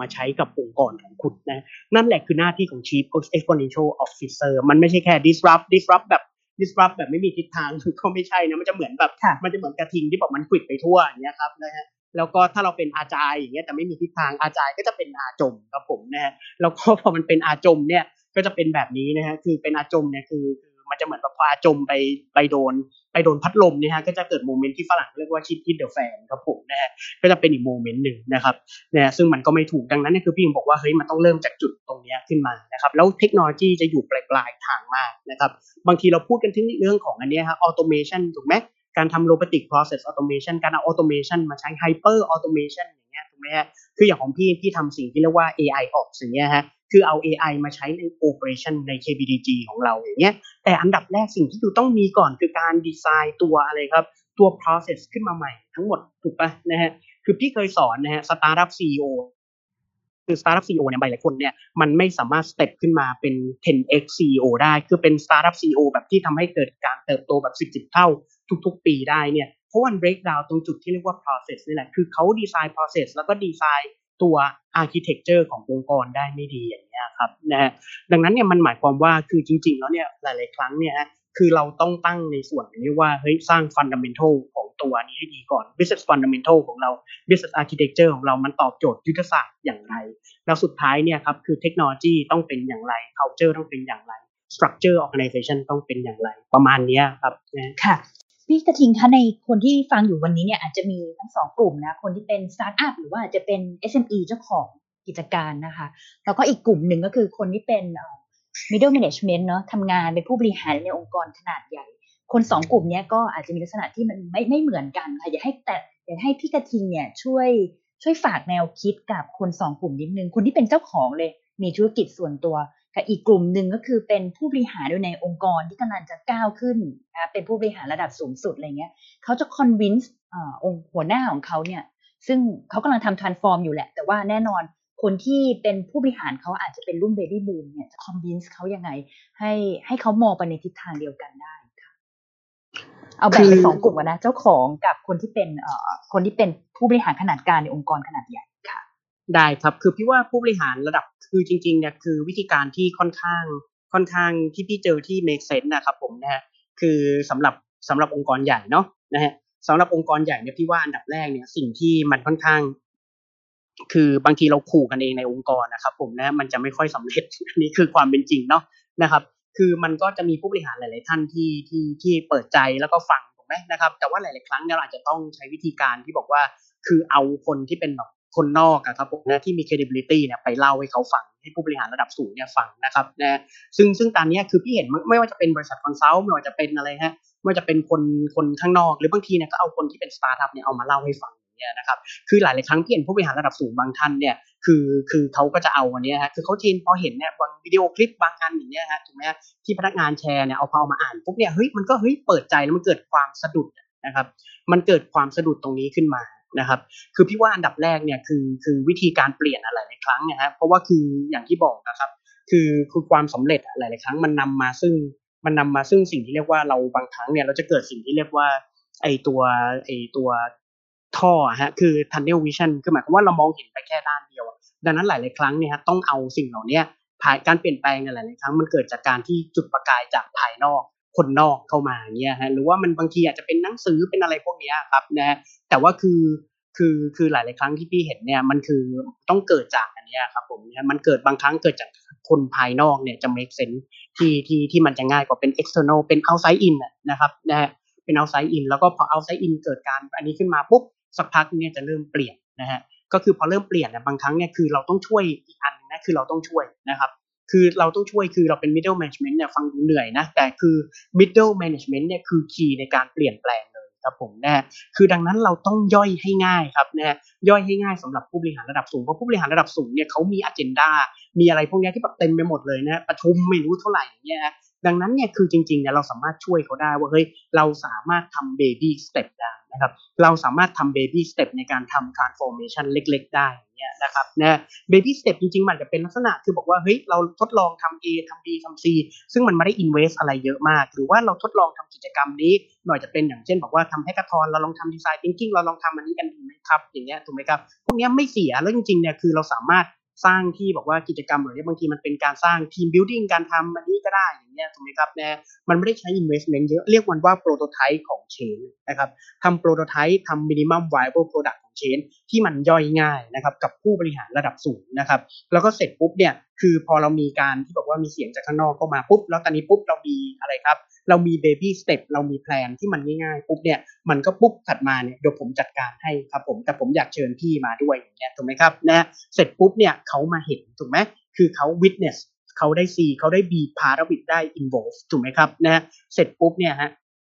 Speaker 3: มาใช้กับองค์กรของคุณนะนั่นแหละคือหน้าที่ของ chief exponential officer มันไม่ใช่แค่ disrupt disrupt แบบ disrupt แบบไม่มีทิศทางก็ไม่ใช่นะมันจะเหมือนแบบ
Speaker 2: ค่ะ
Speaker 3: มันจะเหมือนกระทิงที่บอกมันขวิดไปทั่วอย่างเงี้ยครับนะฮะแล้วก็ถ้าเราเป็นอาจายอย่างเงี้ยแต่ไม่มีทิศทางอาจายก็จะเป็นอาจมครับผมนะฮะแล้วก็พอมันเป็นอาจมเนี่ยก็จะเป็นแบบนี้นะฮะคือเป็นอาจมเนี่ยคือคือ มันจะเหมือนแบบพออาจมไปไปโดน ไปโดนพัดลมเนี่ยฮะก็จะเกิด moment ที่ฝรั่งเรียกว่า shit hit the fan ครับผมนะฮะก็จะเป็นอีก moment หนึ่งนะครับนะซึ่งมันก็ไม่ถูกดังนั้นเนี่ยคือพี่ยังบอกว่าเฮ้ยมันต้องเริ่มจากจุดตรงนี้ขึ้นมานะครับแล้วเทคโนโลยีจะอยู่ปลายปลายทางมากนะครับบางทีเราพูดกันถึงเรื่องของอันนี้ฮะ automation ถูกไหมการทำ robotic process automation การเอา automation มาใช้ hyper automation อย่างเงี้ยถูกไหมฮะคืออย่างของพี่พี่ทำสิ่งที่เรียกว่า AI Ops อย่างเงี้ยฮะ คือเอา AI มาใช้ใน operation ใน KBDG ของเราอย่างเงี้ย แต่อันดับแรกสิ่งที่อยู่ต้องมีก่อนคือการดีไซน์ตัวอะไรครับ ตัว process ขึ้นมาใหม่ทั้งหมดถูกปะนะฮะ คือพี่เคยสอนนะฮะ startup CEO คือ startup CEO เนี่ยหลายคนเนี่ยมันไม่สามารถ step ขึ้นมาเป็น 10x CEO ได้ คือเป็น startup CEO แบบที่ทำให้เกิดการเติบโตแบบ 10 เท่าทุก ๆ ปีได้เนี่ยเพราะวัน breakdown ตรงจุดที่เรียกว่า process นี่แหละ คือเขาดีไซน์ process แล้วก็ดีไซน์ ตัว architecture ขององค์กรได้ไม่ดีอย่างเงี้ครับนะฮะดังนั้นเนี่ยมันหมายความว่าคือจริง ๆ แล้วเนี่ยหลาย ๆ ครั้งเนี่ยฮะคือเราต้องตั้งในส่วนนี้ว่าเฮ้ยสร้าง fundamental ของตัวนี้ให้ดีก่อน business fundamental ของเรา business architecture ของเรามันตอบโจทย์ยุทธศาสตร์อย่างไร แล้วสุดท้ายเนี่ยครับคือเทคโนโลยีต้องเป็นอย่างไร culture ต้องเป็นอย่างไร structure organization ต้องเป็นอย่างไรประมาณนี้ครับนะ
Speaker 2: ค่ะ พี่กระทิงคะในคนที่ฟังอยู่วันนี้เนี่ยอาจจะมีทั้งสองกลุ่มนะ คนที่เป็นสตาร์ทอัพหรือว่าอาจจะเป็น SME เจ้าของกิจการนะคะ แล้วก็อีกกลุ่มหนึ่งก็คือคนที่เป็น middle management เนาะทำงานเป็นผู้บริหารในองค์กรขนาดใหญ่ คนสองกลุ่มนี้ก็อาจจะมีลักษณะที่มันไม่ไม่เหมือนกันค่ะอยากให้แต่อยากให้พี่กระทิงเนี่ยช่วยช่วยฝากแนวคิดกับคนสองกลุ่มนิดนึงคนที่เป็นเจ้าของเลยมีธุรกิจส่วนตัว กับอีกกลุ่มหนึ่งก็คือเป็นผู้บริหารอยู่ในองค์กรที่กำลังจะก้าวขึ้นนะเป็นผู้บริหารระดับสูงสุดอะไรเงี้ยเขาจะ convince อ่าองค์หัวหน้าของเขาเนี่ยซึ่งเขากำลังทำ transform อยู่แหละ แต่ว่าแน่นอนคนที่เป็นผู้บริหารเขาอาจจะเป็นรุ่น baby boom เนี่ยจะ convince เขายังไง ให้ให้เขามองไปในทิศทางเดียวกันได้ค่ะ เอาแบ่งเป็นสองกลุ่มกันนะ เจ้าของกับคนที่เป็นเอ่อคนที่เป็นผู้บริหารขนาดกลางในองค์กรขนาดใหญ่ค่ะ
Speaker 3: ได้ครับคือพี่ว่าผู้บริหารระดับคือจริงๆเนี่ยคือวิธีการที่ค่อนข้างค่อนข้างที่พี่เจอที่ make sense นะครับผมนะฮะคือสำหรับสำหรับองค์กรใหญ่เนาะนะฮะสำหรับองค์กรใหญ่เนี่ยพี่ว่าอันดับแรกเนี่ยสิ่งที่มันค่อนข้าง คือบางทีเราขู่กันเองในองค์กรนะครับ ผมนะมันจะไม่ค่อยสำเร็จอันนี้คือความเป็นจริงเนาะนะครับ คือมันก็จะมีผู้บริหารหลาย ๆ ท่านที่ที่ที่เปิดใจแล้วก็ฟังถูกไหมนะครับ แต่ว่าหลาย ๆ ครั้งเนี่ยเราอาจจะต้องใช้วิธีการที่บอกว่า คือเอาคนที่เป็นแบบ คนนอกอะครับผมนะที่มี credibility เนี่ยไปเล่าให้เขาฟังให้ผู้บริหารระดับสูงเนี่ยฟังนะครับนะซึ่งซึ่งตอนนี้คือพี่เห็นไม่ว่าจะเป็นบริษัท consult ไม่ว่าจะเป็นอะไรฮะไม่ว่าจะเป็นคนคนข้างนอก หรือบางทีเนี่ยก็เอาคนที่เป็นสตาร์ทอัพเนี่ยเอามาเล่าให้ฟังเนี่ยนะครับคือหลาย ๆ ครั้งที่เห็นผู้บริหารระดับสูงบางท่านเนี่ยคือคือเขาก็จะเอาอันนี้ฮะคือเขาชินพอเห็นเนี่ยบางวิดีโอคลิปบางอันอย่างเงี้ยฮะถูกไหมที่พนักงานแชร์เนี่ยเอาพอมาอ่านปุ๊บเนี่ยเฮ้ยมันก็เฮ้ยเปิดใจแล้วมันเกิดความสะดุดนะครับมันเกิดความสะดุดตรงนี้ขึ้นมา นะครับ คือพี่ว่าอันดับแรกเนี่ยคือคือวิธีการเปลี่ยนอะไรในครั้งนะฮะเพราะว่าคืออย่างที่บอกนะครับ คือคือความสำเร็จหลาย ๆ ครั้งมันนำมาซึ่งมันนำมาซึ่งสิ่งที่เรียกว่าเราบางครั้งเนี่ยเราจะเกิดสิ่งที่เรียกว่าไอตัวไอตัวท่อฮะคือ tunnel vision คือหมายความว่าเรามองเห็นไปแค่ด้านเดียว ดังนั้นหลาย ๆ ครั้งเนี่ยฮะต้องเอาสิ่งเหล่านี้ภายการเปลี่ยนแปลงในหลาย ๆ ครั้งมันเกิดจากการที่จุดประกายจากภายนอก คนนอกเข้ามาเนี่ยฮะหรือว่ามันบางทีอาจจะเป็นหนังสือเป็นอะไรพวกนี้ครับนะฮะแต่ว่าคือคือคือหลาย ๆ ครั้งที่พี่เห็นเนี่ยมันคือต้องเกิดจากอันนี้ครับผมเนี่ยมันเกิดบางครั้งเกิดจากคนภายนอกเนี่ยจะ make sense ที่ที่ที่มันจะง่ายกว่าเป็น external เป็น outside in นะครับนะฮะเป็น outside in แล้วก็พอ outside in เกิดการอันนี้ขึ้นมาปุ๊บสักพักเนี่ยจะเริ่มเปลี่ยนนะฮะก็คือพอเริ่มเปลี่ยนเนี่ยบางครั้งเนี่ยคือเราต้องช่วยอีกอันนึงนะคือเราต้องช่วยนะครับ คือเราต้องช่วยคือเราเป็น middle management เนี่ยฟังดูเหนื่อยนะ แต่คือ middle management เนี่ยคือคีย์ในการเปลี่ยนแปลงเลยครับผมนะคือดังนั้นเราต้องย่อยให้ง่ายครับนะย่อยให้ง่ายสำหรับผู้บริหารระดับสูงเพราะผู้บริหารระดับสูงเนี่ยเขามี agenda มีอะไรพวกนี้ที่แบบเต็มไปหมดเลยนะประชุมไม่รู้เท่าไหร่เนี่ยดังนั้นเนี่ยคือจริงๆเนี่ยเราสามารถช่วยเขาได้ว่าเฮ้ยเราสามารถทำ baby step ได้ นะครับเราสามารถทำ baby step ในการทำ transformation เล็ก ๆ ได้เนี่ยนะครับนะ baby step จริงๆ มันจะเป็นลักษณะคือบอกว่าเฮ้ยเราทดลองทำ A ทำ B ทำ C ซึ่งมันไม่ได้ invest อะไรเยอะมาก หรือว่าเราทดลองทำกิจกรรมนี้ หน่อยจะเป็นอย่างเช่นบอกว่าทำ hackathon เราลองทำ design thinking เราลองทำอันนี้กันดีไหมครับอย่างเงี้ยถูกไหมครับพวกนี้ไม่เสียแล้วจริงๆเนี่ยคือเราสามารถ สร้างที่บอกว่ากิจกรรมแบบนี้บางทีมันเป็นการสร้าง team building การทำอันนี้ก็ได้อย่างเงี้ยถูกไหมครับนะมันไม่ได้ใช้ investment เยอะเรียกมันว่า prototype ของ change นะครับทำ prototype ทำ minimum viable product ของ change ที่มันย่อยง่ายนะครับกับผู้บริหารระดับสูงนะครับ แล้วก็เสร็จปุ๊บเนี่ยคือพอเรามีการที่บอกว่ามีเสียงจากข้างนอกเข้ามาปุ๊บแล้วตอนนี้ปุ๊บเรามีอะไรครับเรามี baby step เรามีแพลนที่มันง่ายๆปุ๊บเนี่ยมันก็ปุ๊บถัดมาเนี่ยเดี๋ยวผมจัดการให้ครับผมแต่ผมอยากเชิญพี่มาด้วยอย่างเงี้ยถูกไหมครับนะเสร็จปุ๊บเนี่ยเขามาเห็นถูกไหมคือเขา witness เขาได้ see เขาได้ be part of it ได้ involve ถูกไหมครับนะเสร็จปุ๊บเนี่ยฮะ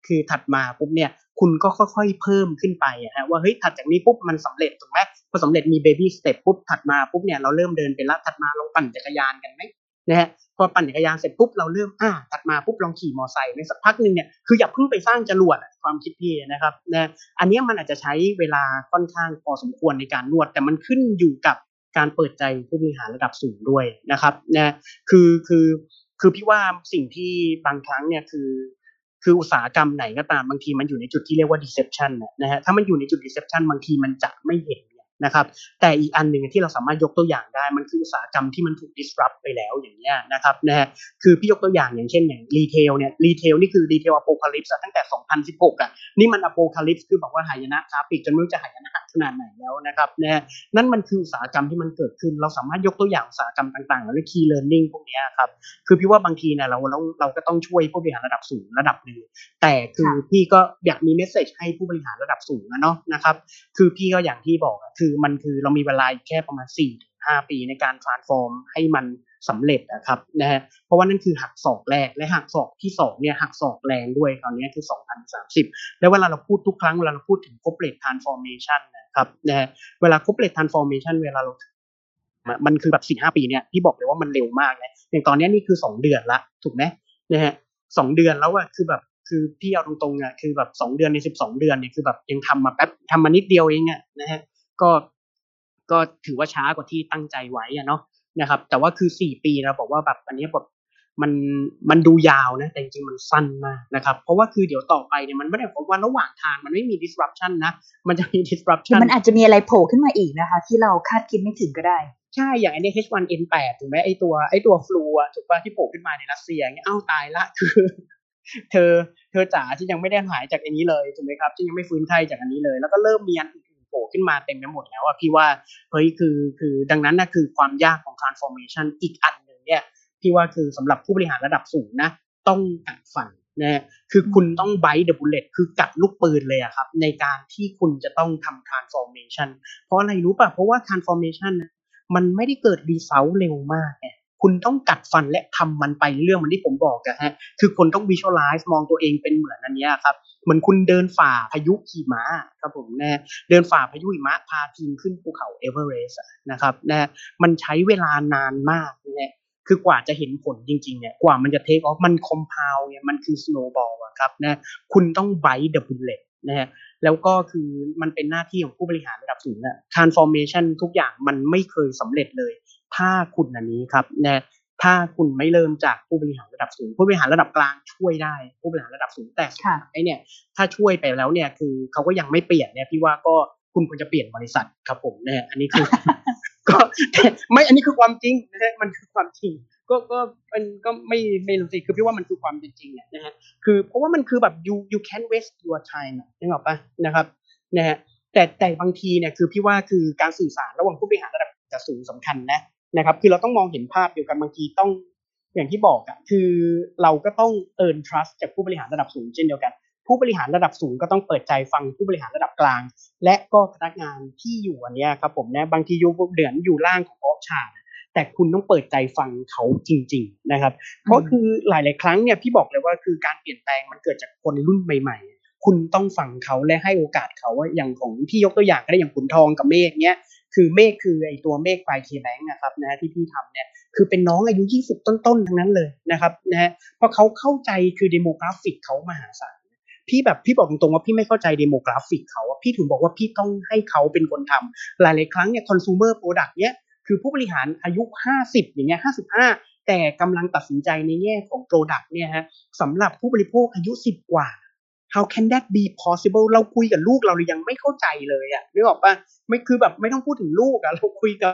Speaker 3: คือถัดมาปุ๊บเนี่ย คุณก็ค่อยๆเพิ่มขึ้นไปอะฮะว่าเฮ้ยถัดจากนี้ปุ๊บมันสำเร็จถูกไหมพอสำเร็จมี baby step ปุ๊บถัดมาปุ๊บเนี่ยเราเริ่มเดินไปละถัดมาลองปั่นจักรยานกันไหมนะฮะพอปั่นจักรยานเสร็จปุ๊บเราเริ่มอ่าถัดมาปุ๊บลองขี่มอไซค์ในสักพักหนึ่งเนี่ยคืออย่าเพิ่งไปสร้างจรวดความคิดพี่นะครับนะอันนี้มันอาจจะใช้เวลาค่อนข้างพอสมควรในการนวด แต่มันขึ้นอยู่กับการเปิดใจผู้บริหารระดับสูงด้วยนะครับนะคือคือคือพี่ว่าสิ่งที่บางครั้งเนี่ยคือ คืออุตสาหกรรมไหนก็ตามบางทีมันอยู่ในจุดที่เรียกว่า deception นะฮะถ้ามันอยู่ในจุด deception บางทีมันจะไม่เห็น นะครับ แต่อีกอันหนึ่งที่เราสามารถยกตัวอย่างได้มันคืออุตสาหกรรมที่มันถูก disrupt ไปแล้วอย่างเงี้ยนะครับนะฮะคือพี่ยกตัวอย่างอย่างเช่นอย่าง retail เนี่ย retail นี่คือ retail apocalypse ตั้งแต่ 2016อะนี่มัน apocalypse คือบอกว่าหายนะค้าปลีกจนไม่รู้จะหายนะขนาดไหนแล้วนะครับนะนั่นมันคืออุตสาหกรรมที่มันเกิดขึ้น เราสามารถยกตัวอย่างอุตสาหกรรมต่างๆหรือ key learning พวกนี้ครับคือพี่ว่าบางทีเนี่ยเราเราเราก็ต้องช่วยผู้บริหารระดับสูงระดับหนึ่งแต่คือพี่ก็อยากมีเมสเซจให้ผู้บริหารระดับสูงนะเนาะนะครับคือพี่ก็อย่างที่บอกคือมันคือเรามีเวลาแค่ประมาณ4ี่ห้าปีในการ transform ให้มันสำเร็จนะครับนะฮะเพราะว่านั่นคือหักศอกแรกและหักศอกที่สองเนี่ยหักศอกแรงด้วยคราวนี้คือ 2030 แล้วเวลาเราพูดทุกครั้งเวลาเราพูดถึง corporate transformation นะครับนะฮะเวลา corporate transformation เวลาเรามันคือแบบสี่ห้าปีเนี่ยพี่บอกเลยว่ามันเร็วมากเลยอย่างตอนนี้นี่คือสองเดือนละถูกไหมนะฮะสองเดือนแล้วอะคือแบบคือพี่เอาตรงๆอะคือแบบสองเดือนในสิบสองเดือนเนี่ยคือแบบยังทำมาแป๊บทำมานิดเดียวเองอะนะฮะ ก็ก็ถือว่าช้ากว่าที่ตั้งใจไว้อะเนาะนะครับ แต่ว่าคือสี่ปีเราบอกว่าแบบอันนี้แบบมันมันดูยาวนะ แต่จริงๆมันสั้นมากนะครับ เพราะว่าคือเดี๋ยวต่อไปเนี่ยมันไม่ได้ผมว่าระหว่างทางมันไม่มี disruption นะ มันจะมี disruption
Speaker 2: มันอาจจะมีอะไรโผล่ขึ้นมาอีกนะคะ ที่เราคาดคิดไม่ถึงก็ได้
Speaker 3: ใช่ อย่างไอ้นี่ H1N8 ถูกไหมไอ้ตัวไอ้ตัวฟลูอะถูกป่ะที่โผล่ขึ้นมาในรัสเซียเงี้ยอ้าวตายละคือเธอเธอจ๋าที่ยังไม่ได้หายจากอันนี้เลยถูกไหมครับที่ยังไม่ฟื้นไข้จากอันนี้เลย แล้วก็เริ่มมีอันอื่น โผล่ขึ้นมาเต็มไปหมดแล้วอะพี่ว่าเฮ้ยคือคือดังนั้นนะคือความยากของ transformation อีกอันหนึ่งเนี่ยพี่ว่าคือสำหรับผู้บริหารระดับสูงนะต้องกัดฟันนะคือคุณต้อง bite the bullet คือกัดลูกปืนเลยอะครับ ในการที่คุณจะต้องทำ transformation เพราะอะไรรู้ป่ะ เพราะว่า transformation มันไม่ได้เกิด result เร็วมากไง คุณต้องกัดฟันและทำมันไปเรื่อยเหมือนที่ผมบอกอะฮะคือคนต้อง visualize มองตัวเองเป็นเหมือนอันนี้ครับเหมือนคุณเดินฝ่าพายุหิมะครับผมนะเดินฝ่าพายุหิมะพาทีมขึ้นภูเขาเอเวอเรสต์นะครับนะมันใช้เวลานานมากนะคือกว่าจะเห็นผลจริงๆเนี่ยกว่ามันจะ take off มัน complete เนี่ยมันคือ snowball อะครับนะคุณต้อง bite the bullet นะฮะแล้วก็คือมันเป็นหน้าที่ของผู้บริหารระดับสูงอะ transformation ทุกอย่างมันไม่เคยสำเร็จเลย ถ้าคุณอันนี้ครับนะถ้าคุณไม่เริ่มจากผู้บริหารระดับสูง ผู้บริหารระดับกลางช่วยได้ ผู้บริหารระดับสูงแต่สุดท้ายเนี่ย ถ้าช่วยไปแล้วเนี่ยคือเขาก็ยังไม่เปลี่ยนเนี่ยพี่ว่าก็คุณควรจะเปลี่ยนบริษัทครับผมนะอันนี้คือ ก็ไม่อันนี้คือความจริงนะฮะมันคือความจริง ก็ก็มันก็ไม่ไม่รู้สิคือพี่ว่ามันคือความเป็นจริงเนี่ยนะฮะคือเพราะว่ามันคือแบบ you you can waste your time นึกออกปะนะครับนะฮะแต่แต่บางทีเนี่ยคือพี่ว่าคือการสื่อสารระหว่างผู้บริหารระดับจะสูงสำคัญนะ นะครับ คือเราต้องมองเห็นภาพเดียวกันบางทีต้องอย่างที่บอกอะคือเราก็ต้อง earn trust จากผู้บริหารระดับสูงเช่นเดียวกัน ผู้บริหารระดับสูงก็ต้องเปิดใจฟังผู้บริหารระดับกลาง และก็พนักงานที่อยู่อันนี้ครับผมนะบางทีอยู่เดือนอยู่ล่างของออฟชาร์แต่คุณต้องเปิดใจฟังเขาจริง ๆ นะครับ เพราะคือหลาย ๆ ครั้งเนี่ยพี่บอกเลยว่าคือการเปลี่ยนแปลงมันเกิดจากคนรุ่นใหม่ ๆ คุณต้องฟังเขาและให้โอกาสเขาว่าอย่างของพี่ยกตัวอย่างก็ได้อย่างขุนทองกับ MAKE เนี้ย คือ MAKE คือไอตัว MAKE by KBank นะครับนะที่พี่ทำเนี่ยคือเป็นน้องอายุ 20 ต้นๆทั้งนั้นเลยนะครับนะฮะเพราะเขาเข้าใจคือ demographic เขามหาศาลพี่แบบพี่บอกตรงๆว่าพี่ไม่เข้าใจ demographic เขาพี่ถึงบอกว่าพี่ต้องให้เขาเป็นคนทำหลายๆครั้งเนี่ยคอน sumer product เนี้ยคือผู้บริหารอายุ 50 อย่างเงี้ย55 แต่กำลังตัดสินใจในแง่ของ Product เนี่ยฮะสำหรับผู้บริโภคอายุ 10 กว่า how can that be possible เราคุยกับลูกเราเลยยังไม่เข้าใจเลยอะนึกออกปะไม่คือแบบไม่ต้องพูดถึงลูกอะเราคุยกับ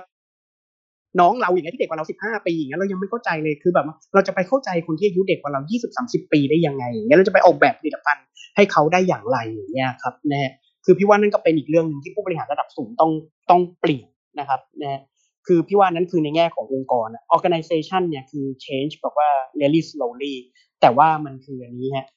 Speaker 3: น้องเราอย่างเงี้ยที่เด็กกว่าเรา15ปีอย่างเงี้ยเรายังไม่เข้าใจเลยคือแบบเราจะไปเข้าใจคนที่อายุเด็กกว่าเรา20-30ปีได้ยังไงอย่างเงี้ยเราจะไปออกแบบผลิตภัณฑ์ให้เขาได้อย่างไรอย่างเงี้ยครับนะฮะคือพี่ว่านั่นก็เป็นอีกเรื่องหนึ่งที่ผู้บริหารระดับสูงต้องต้องเปลี่ยนนะครับนะคือพี่ว่านั้นคือในแง่ขององค์กร organization เนี่ยคือ change แบบว่า really slowly แต่ว่ามันคืออันนี้ฮะ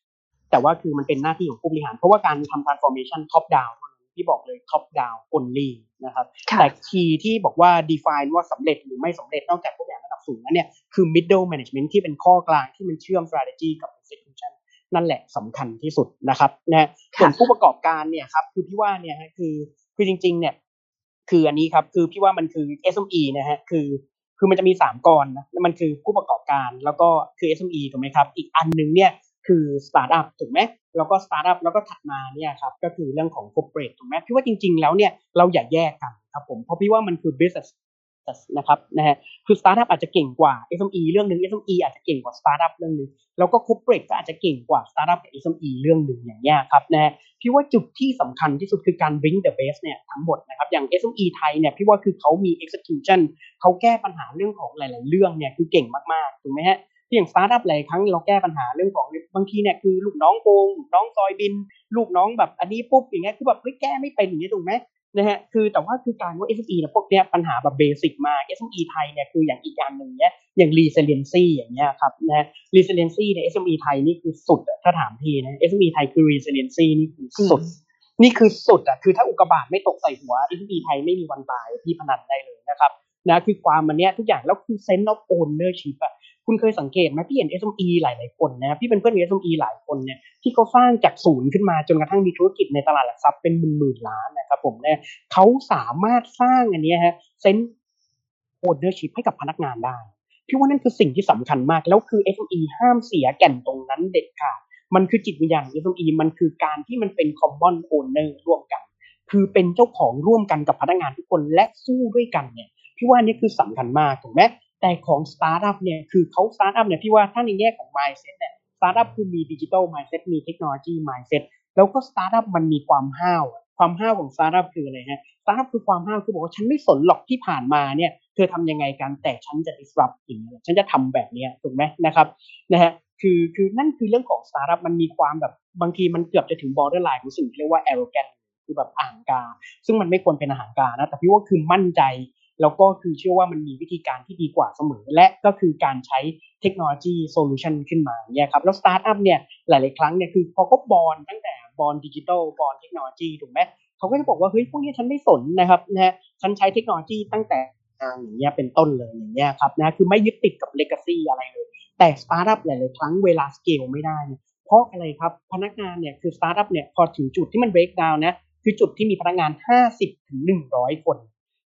Speaker 3: แต่ว่าคือมันเป็นหน้าที่ของผู้บริหาร เพราะว่าการทำ transformation top down ที่บอกเลย top down only นะครับ แต่คีย์ที่บอกว่า define ว่าสำเร็จหรือไม่สำเร็จนอกจากผู้บริหารระดับสูงนั้นเนี่ยคือ middle management ที่เป็นข้อกลางที่มันเชื่อม strategy กับ execution นั่นแหละสำคัญที่สุดนะครับนะส่วนผู้ประกอบการเนี่ยครับคือพี่ว่าเนี่ยคือคือจริง ๆ เนี่ยคืออันนี้ครับคือพี่ว่ามันคือ SME นะฮะคือคือมันจะมีสามก้อนะมันคือผู้ประกอบการแล้วก็คือ SME ถูกไหมครับ อีกอันหนึ่งเนี่ย คือสตาร์ทอัพถูกไหมแล้วก็สตาร์ทอัพแล้วก็ถัดมาเนี่ยครับก็คือเรื่องของ corporate ถูกไหมพี่ว่าจริง ๆ แล้วเนี่ยเราอย่าแยกกันครับผมเพราะพี่ว่ามันคือ business นะครับนะฮะคือสตาร์ทอัพอาจจะเก่งกว่า SME เรื่องหนึ่ง SME อาจจะเก่งกว่าสตาร์ทอัพเรื่องหนึ่งแล้วก็ corporate ก็อาจจะเก่งกว่าสตาร์ทอัพกับ SME เรื่องหนึ่งอย่างเงี้ยครับนะฮะพี่ว่าจุดที่สำคัญที่สุดคือการ bring the best เนี่ยทั้งหมดนะครับอย่าง SME ไทยเนี่ยพี่ว่าคือเขามี execution เขาแก้ปัญหาเรื่องของหลาย ๆ เรื่องเนี่ยคือเก่งมากๆถูกไหมฮะ ที่อย่างสตาร์ทอัพหลายครั้งเราแก้ปัญหาเรื่องของบางทีเนี่ยคือลูกน้องโกงลูกน้องซอยบิล ลูกน้องแบบอันนี้ปุ๊บอย่างเงี้ยคือแบบเฮ้ยแก้ไม่เป็นอย่างเงี้ยถูกไหมนะฮะคือแต่ว่าคือการว่า SME เนี่ยพวกเนี้ยปัญหาแบบ basic มาก SME ไทยเนี่ยคืออย่างอีกอย่างหนึ่งเนี้ยอย่าง resiliency อย่างเงี้ยครับนะ resiliency ใน SME ไทยนี่คือสุดถ้าถามทีนะ SME ไทยคือ resiliency นี่คือสุด นี่คือสุดอะคือถ้าอุกกาบาตไม่ตกใส่หัว SME ไทยไม่มีวันตายพี่พนันได้เลยนะครับนะคือความมันเนี้ยทุกอย่างแล้วคือ sense of ownership อะ คุณเคยสังเกตไหมพี่เห็น SME หลาย ๆ คนนะพี่เป็นเพื่อนกับ SME หลายคนเนี่ยที่เขาสร้างจากศูนย์ขึ้นมาจนกระทั่งมีธุรกิจในตลาดหลักทรัพย์เป็นหมื่นๆล้านนะครับผมเนี่ยเขาสามารถสร้างอันนี้ฮะ sense ownership ให้กับพนักงานได้พี่ว่านั่นคือสิ่งที่สำคัญมากแล้วคือ SME ห้ามเสียแก่นตรงนั้นเด็ดขาดมันคือจิตวิญญาณของ SME มันคือการที่มันเป็น common owner ร่วมกัน คือเป็นเจ้าของร่วมกันกับพนักงานทุกคนและสู้ด้วยกันเนี่ยพี่ว่านี่คือสำคัญมากถูกไหม แต่ของสตาร์ทอัพเนี่ยคือเขาสตาร์ทอัพเนี่ยพี่ว่าถ้าในแง่ของ mindset เนี่ยสตาร์ทอัพคือมีดิจิทัล mindset มีเทคโนโลยี mindset แล้วก็สตาร์ทอัพมันมีความห้าวความห้าวของสตาร์ทอัพคืออะไรฮะสตาร์ทอัพคือความห้าวคือบอกว่าฉันไม่สนหรอกที่ผ่านมาเนี่ยเธอทำยังไงกันแต่ฉันจะ disrupt อย่างเงี้ยฉันจะทำแบบเนี้ยถูกไหมนะครับนะฮะคือคือนั่นคือเรื่องของสตาร์ทอัพมันมีความแบบบางทีมันเกือบจะถึง borderline ของสิ่งที่เรียกว่า arrogant คือแบบอหังการ ซึ่งมันไม่ควรเป็นอหังการนะแต่พี่ว่าคือมั่นใจ แล้วก็คือเชื่อว่ามันมีวิธีการที่ดีกว่าเสมอ และก็คือการใช้เทคโนโลยี solution ขึ้นมาเนี่ยครับแล้วสตาร์ทอัพเนี่ยหลาย ๆ ครั้งเนี่ยคือพอเขา born ตั้งแต่ born ดิจิทัล born เทคโนโลยีถูกไหมเขาก็จะบอกว่าเฮ้ยพวกนี้ฉันไม่สนนะครับนะฮะฉันใช้เทคโนโลยีตั้งแต่อย่างเงี้ยเป็นต้นเลยอย่างเงี้ยครับนะคือไม่ยึดติดกับ legacy อะไรเลย แต่สตาร์ทอัพหลาย ๆ ครั้งเวลาสเกลไม่ได้ เพราะอะไรครับพนักงานเนี่ยคือสตาร์ทอัพเนี่ยพอถึงจุดที่มัน breakdown นะคือจุดที่มีพนักงาน 50ถึง100 คน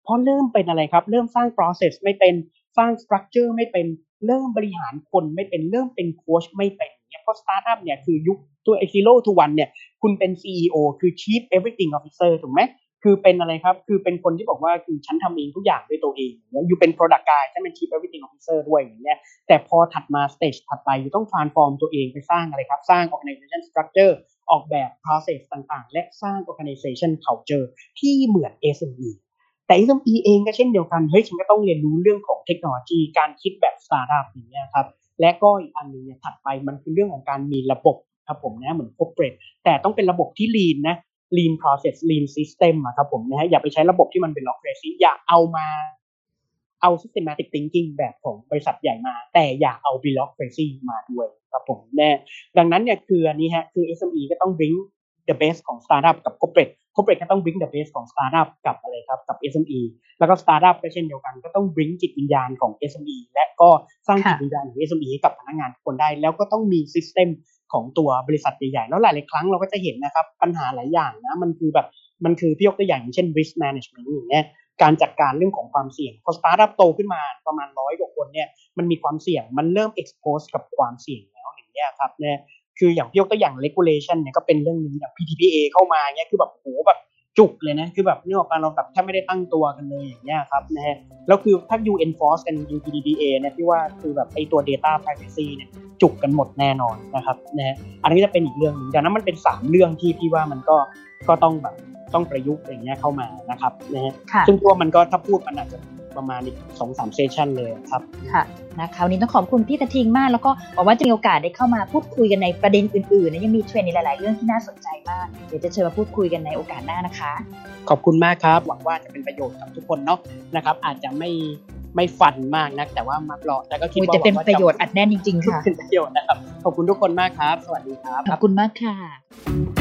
Speaker 3: เพราะเริ่มเป็นอะไรครับ เริ่มสร้าง process ไม่เป็นสร้าง structure ไม่เป็นเริ่มบริหารคนไม่เป็นเริ่มเป็นโค้ชไม่เป็นเนี่ยเพราะสตาร์ทอัพเนี่ยคือยุคตัว เอ่อ zero to one เนี่ยคุณเป็น CEO คือ chief everything officer ถูกไหมคือเป็นอะไรครับ คือเป็นคนที่บอกว่าคือฉันทำเองทุกอย่างด้วยตัวเองแล้ว you เป็น product guy ฉันเป็น chief everything officer ด้วยอย่างเงี้ยแต่พอถัดมา stage ถัดไป you ต้อง transform ตัวเองไปสร้างอะไรครับ สร้าง organization structure ออกแบบ process ต่างๆ และสร้าง organization culture ที่เหมือน SME แต่ SME เองก็เช่นเดียวกันเฮ้ยฉันก็ต้องเรียนรู้เรื่องของเทคโนโลยีการคิดแบบสตาร์ทอัพอย่างเงี้ยครับและก็อีกอันหนึ่งเนี่ยถัดไปมันคือเรื่องของการมีระบบครับผมนะเหมือน corporate แต่ต้องเป็นระบบที่ lean นะ lean process lean system อะครับผมนะฮะอย่าไปใช้ระบบที่มันเป็น bureaucracy อย่าเอามาเอา systematic thinking แบบของบริษัทใหญ่มา แต่อย่าเอา bureaucracy มาด้วยครับผมแน่ดังนั้นเนี่ยคืออันนี้ฮะคือ SME ก็ต้อง bring the best ของ startup กับ corporate corporate ก็ต้อง bring the best ของ startup กับอะไรครับกับ SME แล้วก็ startup ก็เช่นเดียวกัน ก็ต้อง bring จิตวิญญาณของ SME และก็สร้างจิตวิญญาณของ SME ให้กับพนักงานทุกคนได้ แล้วก็ต้องมี system ของตัวบริษัทใหญ่ๆ แล้วหลายๆครั้งเราก็จะเห็นนะครับ ปัญหาหลายอย่างนะ มันคือแบบมันคือพี่ยกตัวอย่างเช่น risk management อย่างเงี้ยการจัดการเรื่องของความเสี่ยงพอสตาร์ทอัพโตขึ้นมาประมาณร้อยกว่าคนเนี่ยมันมีความเสี่ยงมันเริ่ม expose กับความเสี่ยงแล้วอย่างเงี้ยครับเนี่ย คืออย่างพี่ยกตัวอย่าง regulation เนี่ยก็เป็นเรื่องหนึ่งอย่าง PTPA เข้ามาเนี่ยคือแบบโหแบบจุกเลยนะ คือแบบนี่ออกมาเราแบบแทบไม่ได้ตั้งตัวกันเลยอย่างเงี้ยครับนะฮะแล้วคือถ้า you enforce กัน UPDPA เนี่ยพี่ว่าคือแบบไอตัว data privacy เนี่ยจุกกันหมดแน่นอนนะครับนะฮะอันนี้จะเป็นอีกเรื่องหนึงดังนั้นมันเป็น 3 เรื่องที่พี่ว่ามันก็ก็ต้องแบบต้องประยุกต์อย่างเงี้ยเข้ามานะครับนะฮะ
Speaker 2: ค่ะ
Speaker 3: ซึ่งตัวมันก็ถ้าพูดมันอาจจะ ประมาณอีกสองสามเซสชันเลยครับ
Speaker 2: ค่ะนะคะวันนี้ต้องขอบคุณพี่กระทิงมาก แล้วก็หวังว่าจะมีโอกาสได้เข้ามาพูดคุยกันในประเด็นอื่นๆนะยังมีเทรนด์ในหลาย ๆ เรื่องที่น่าสนใจมาก เดี๋ยวจะเชิญมาพูดคุยกันในโอกาสหน้านะคะ
Speaker 3: ขอบคุณมากครับ หวังว่าจะเป็นประโยชน์กับทุกคนเนาะนะครับ อาจจะไม่ไม่ฟันมากนัก แต่ว่ามาหลอกแต่ก็คิด
Speaker 2: อุ๊ย
Speaker 3: ว่า
Speaker 2: จะเป็น
Speaker 3: หวังว่า
Speaker 2: ประโยชน์อัดแน่นจริงๆค่ะ
Speaker 3: เป็นประโยชน์นะครับขอบคุณทุกคนมากครับ สวัสดีครับ
Speaker 2: ขอบคุณมากค่ะ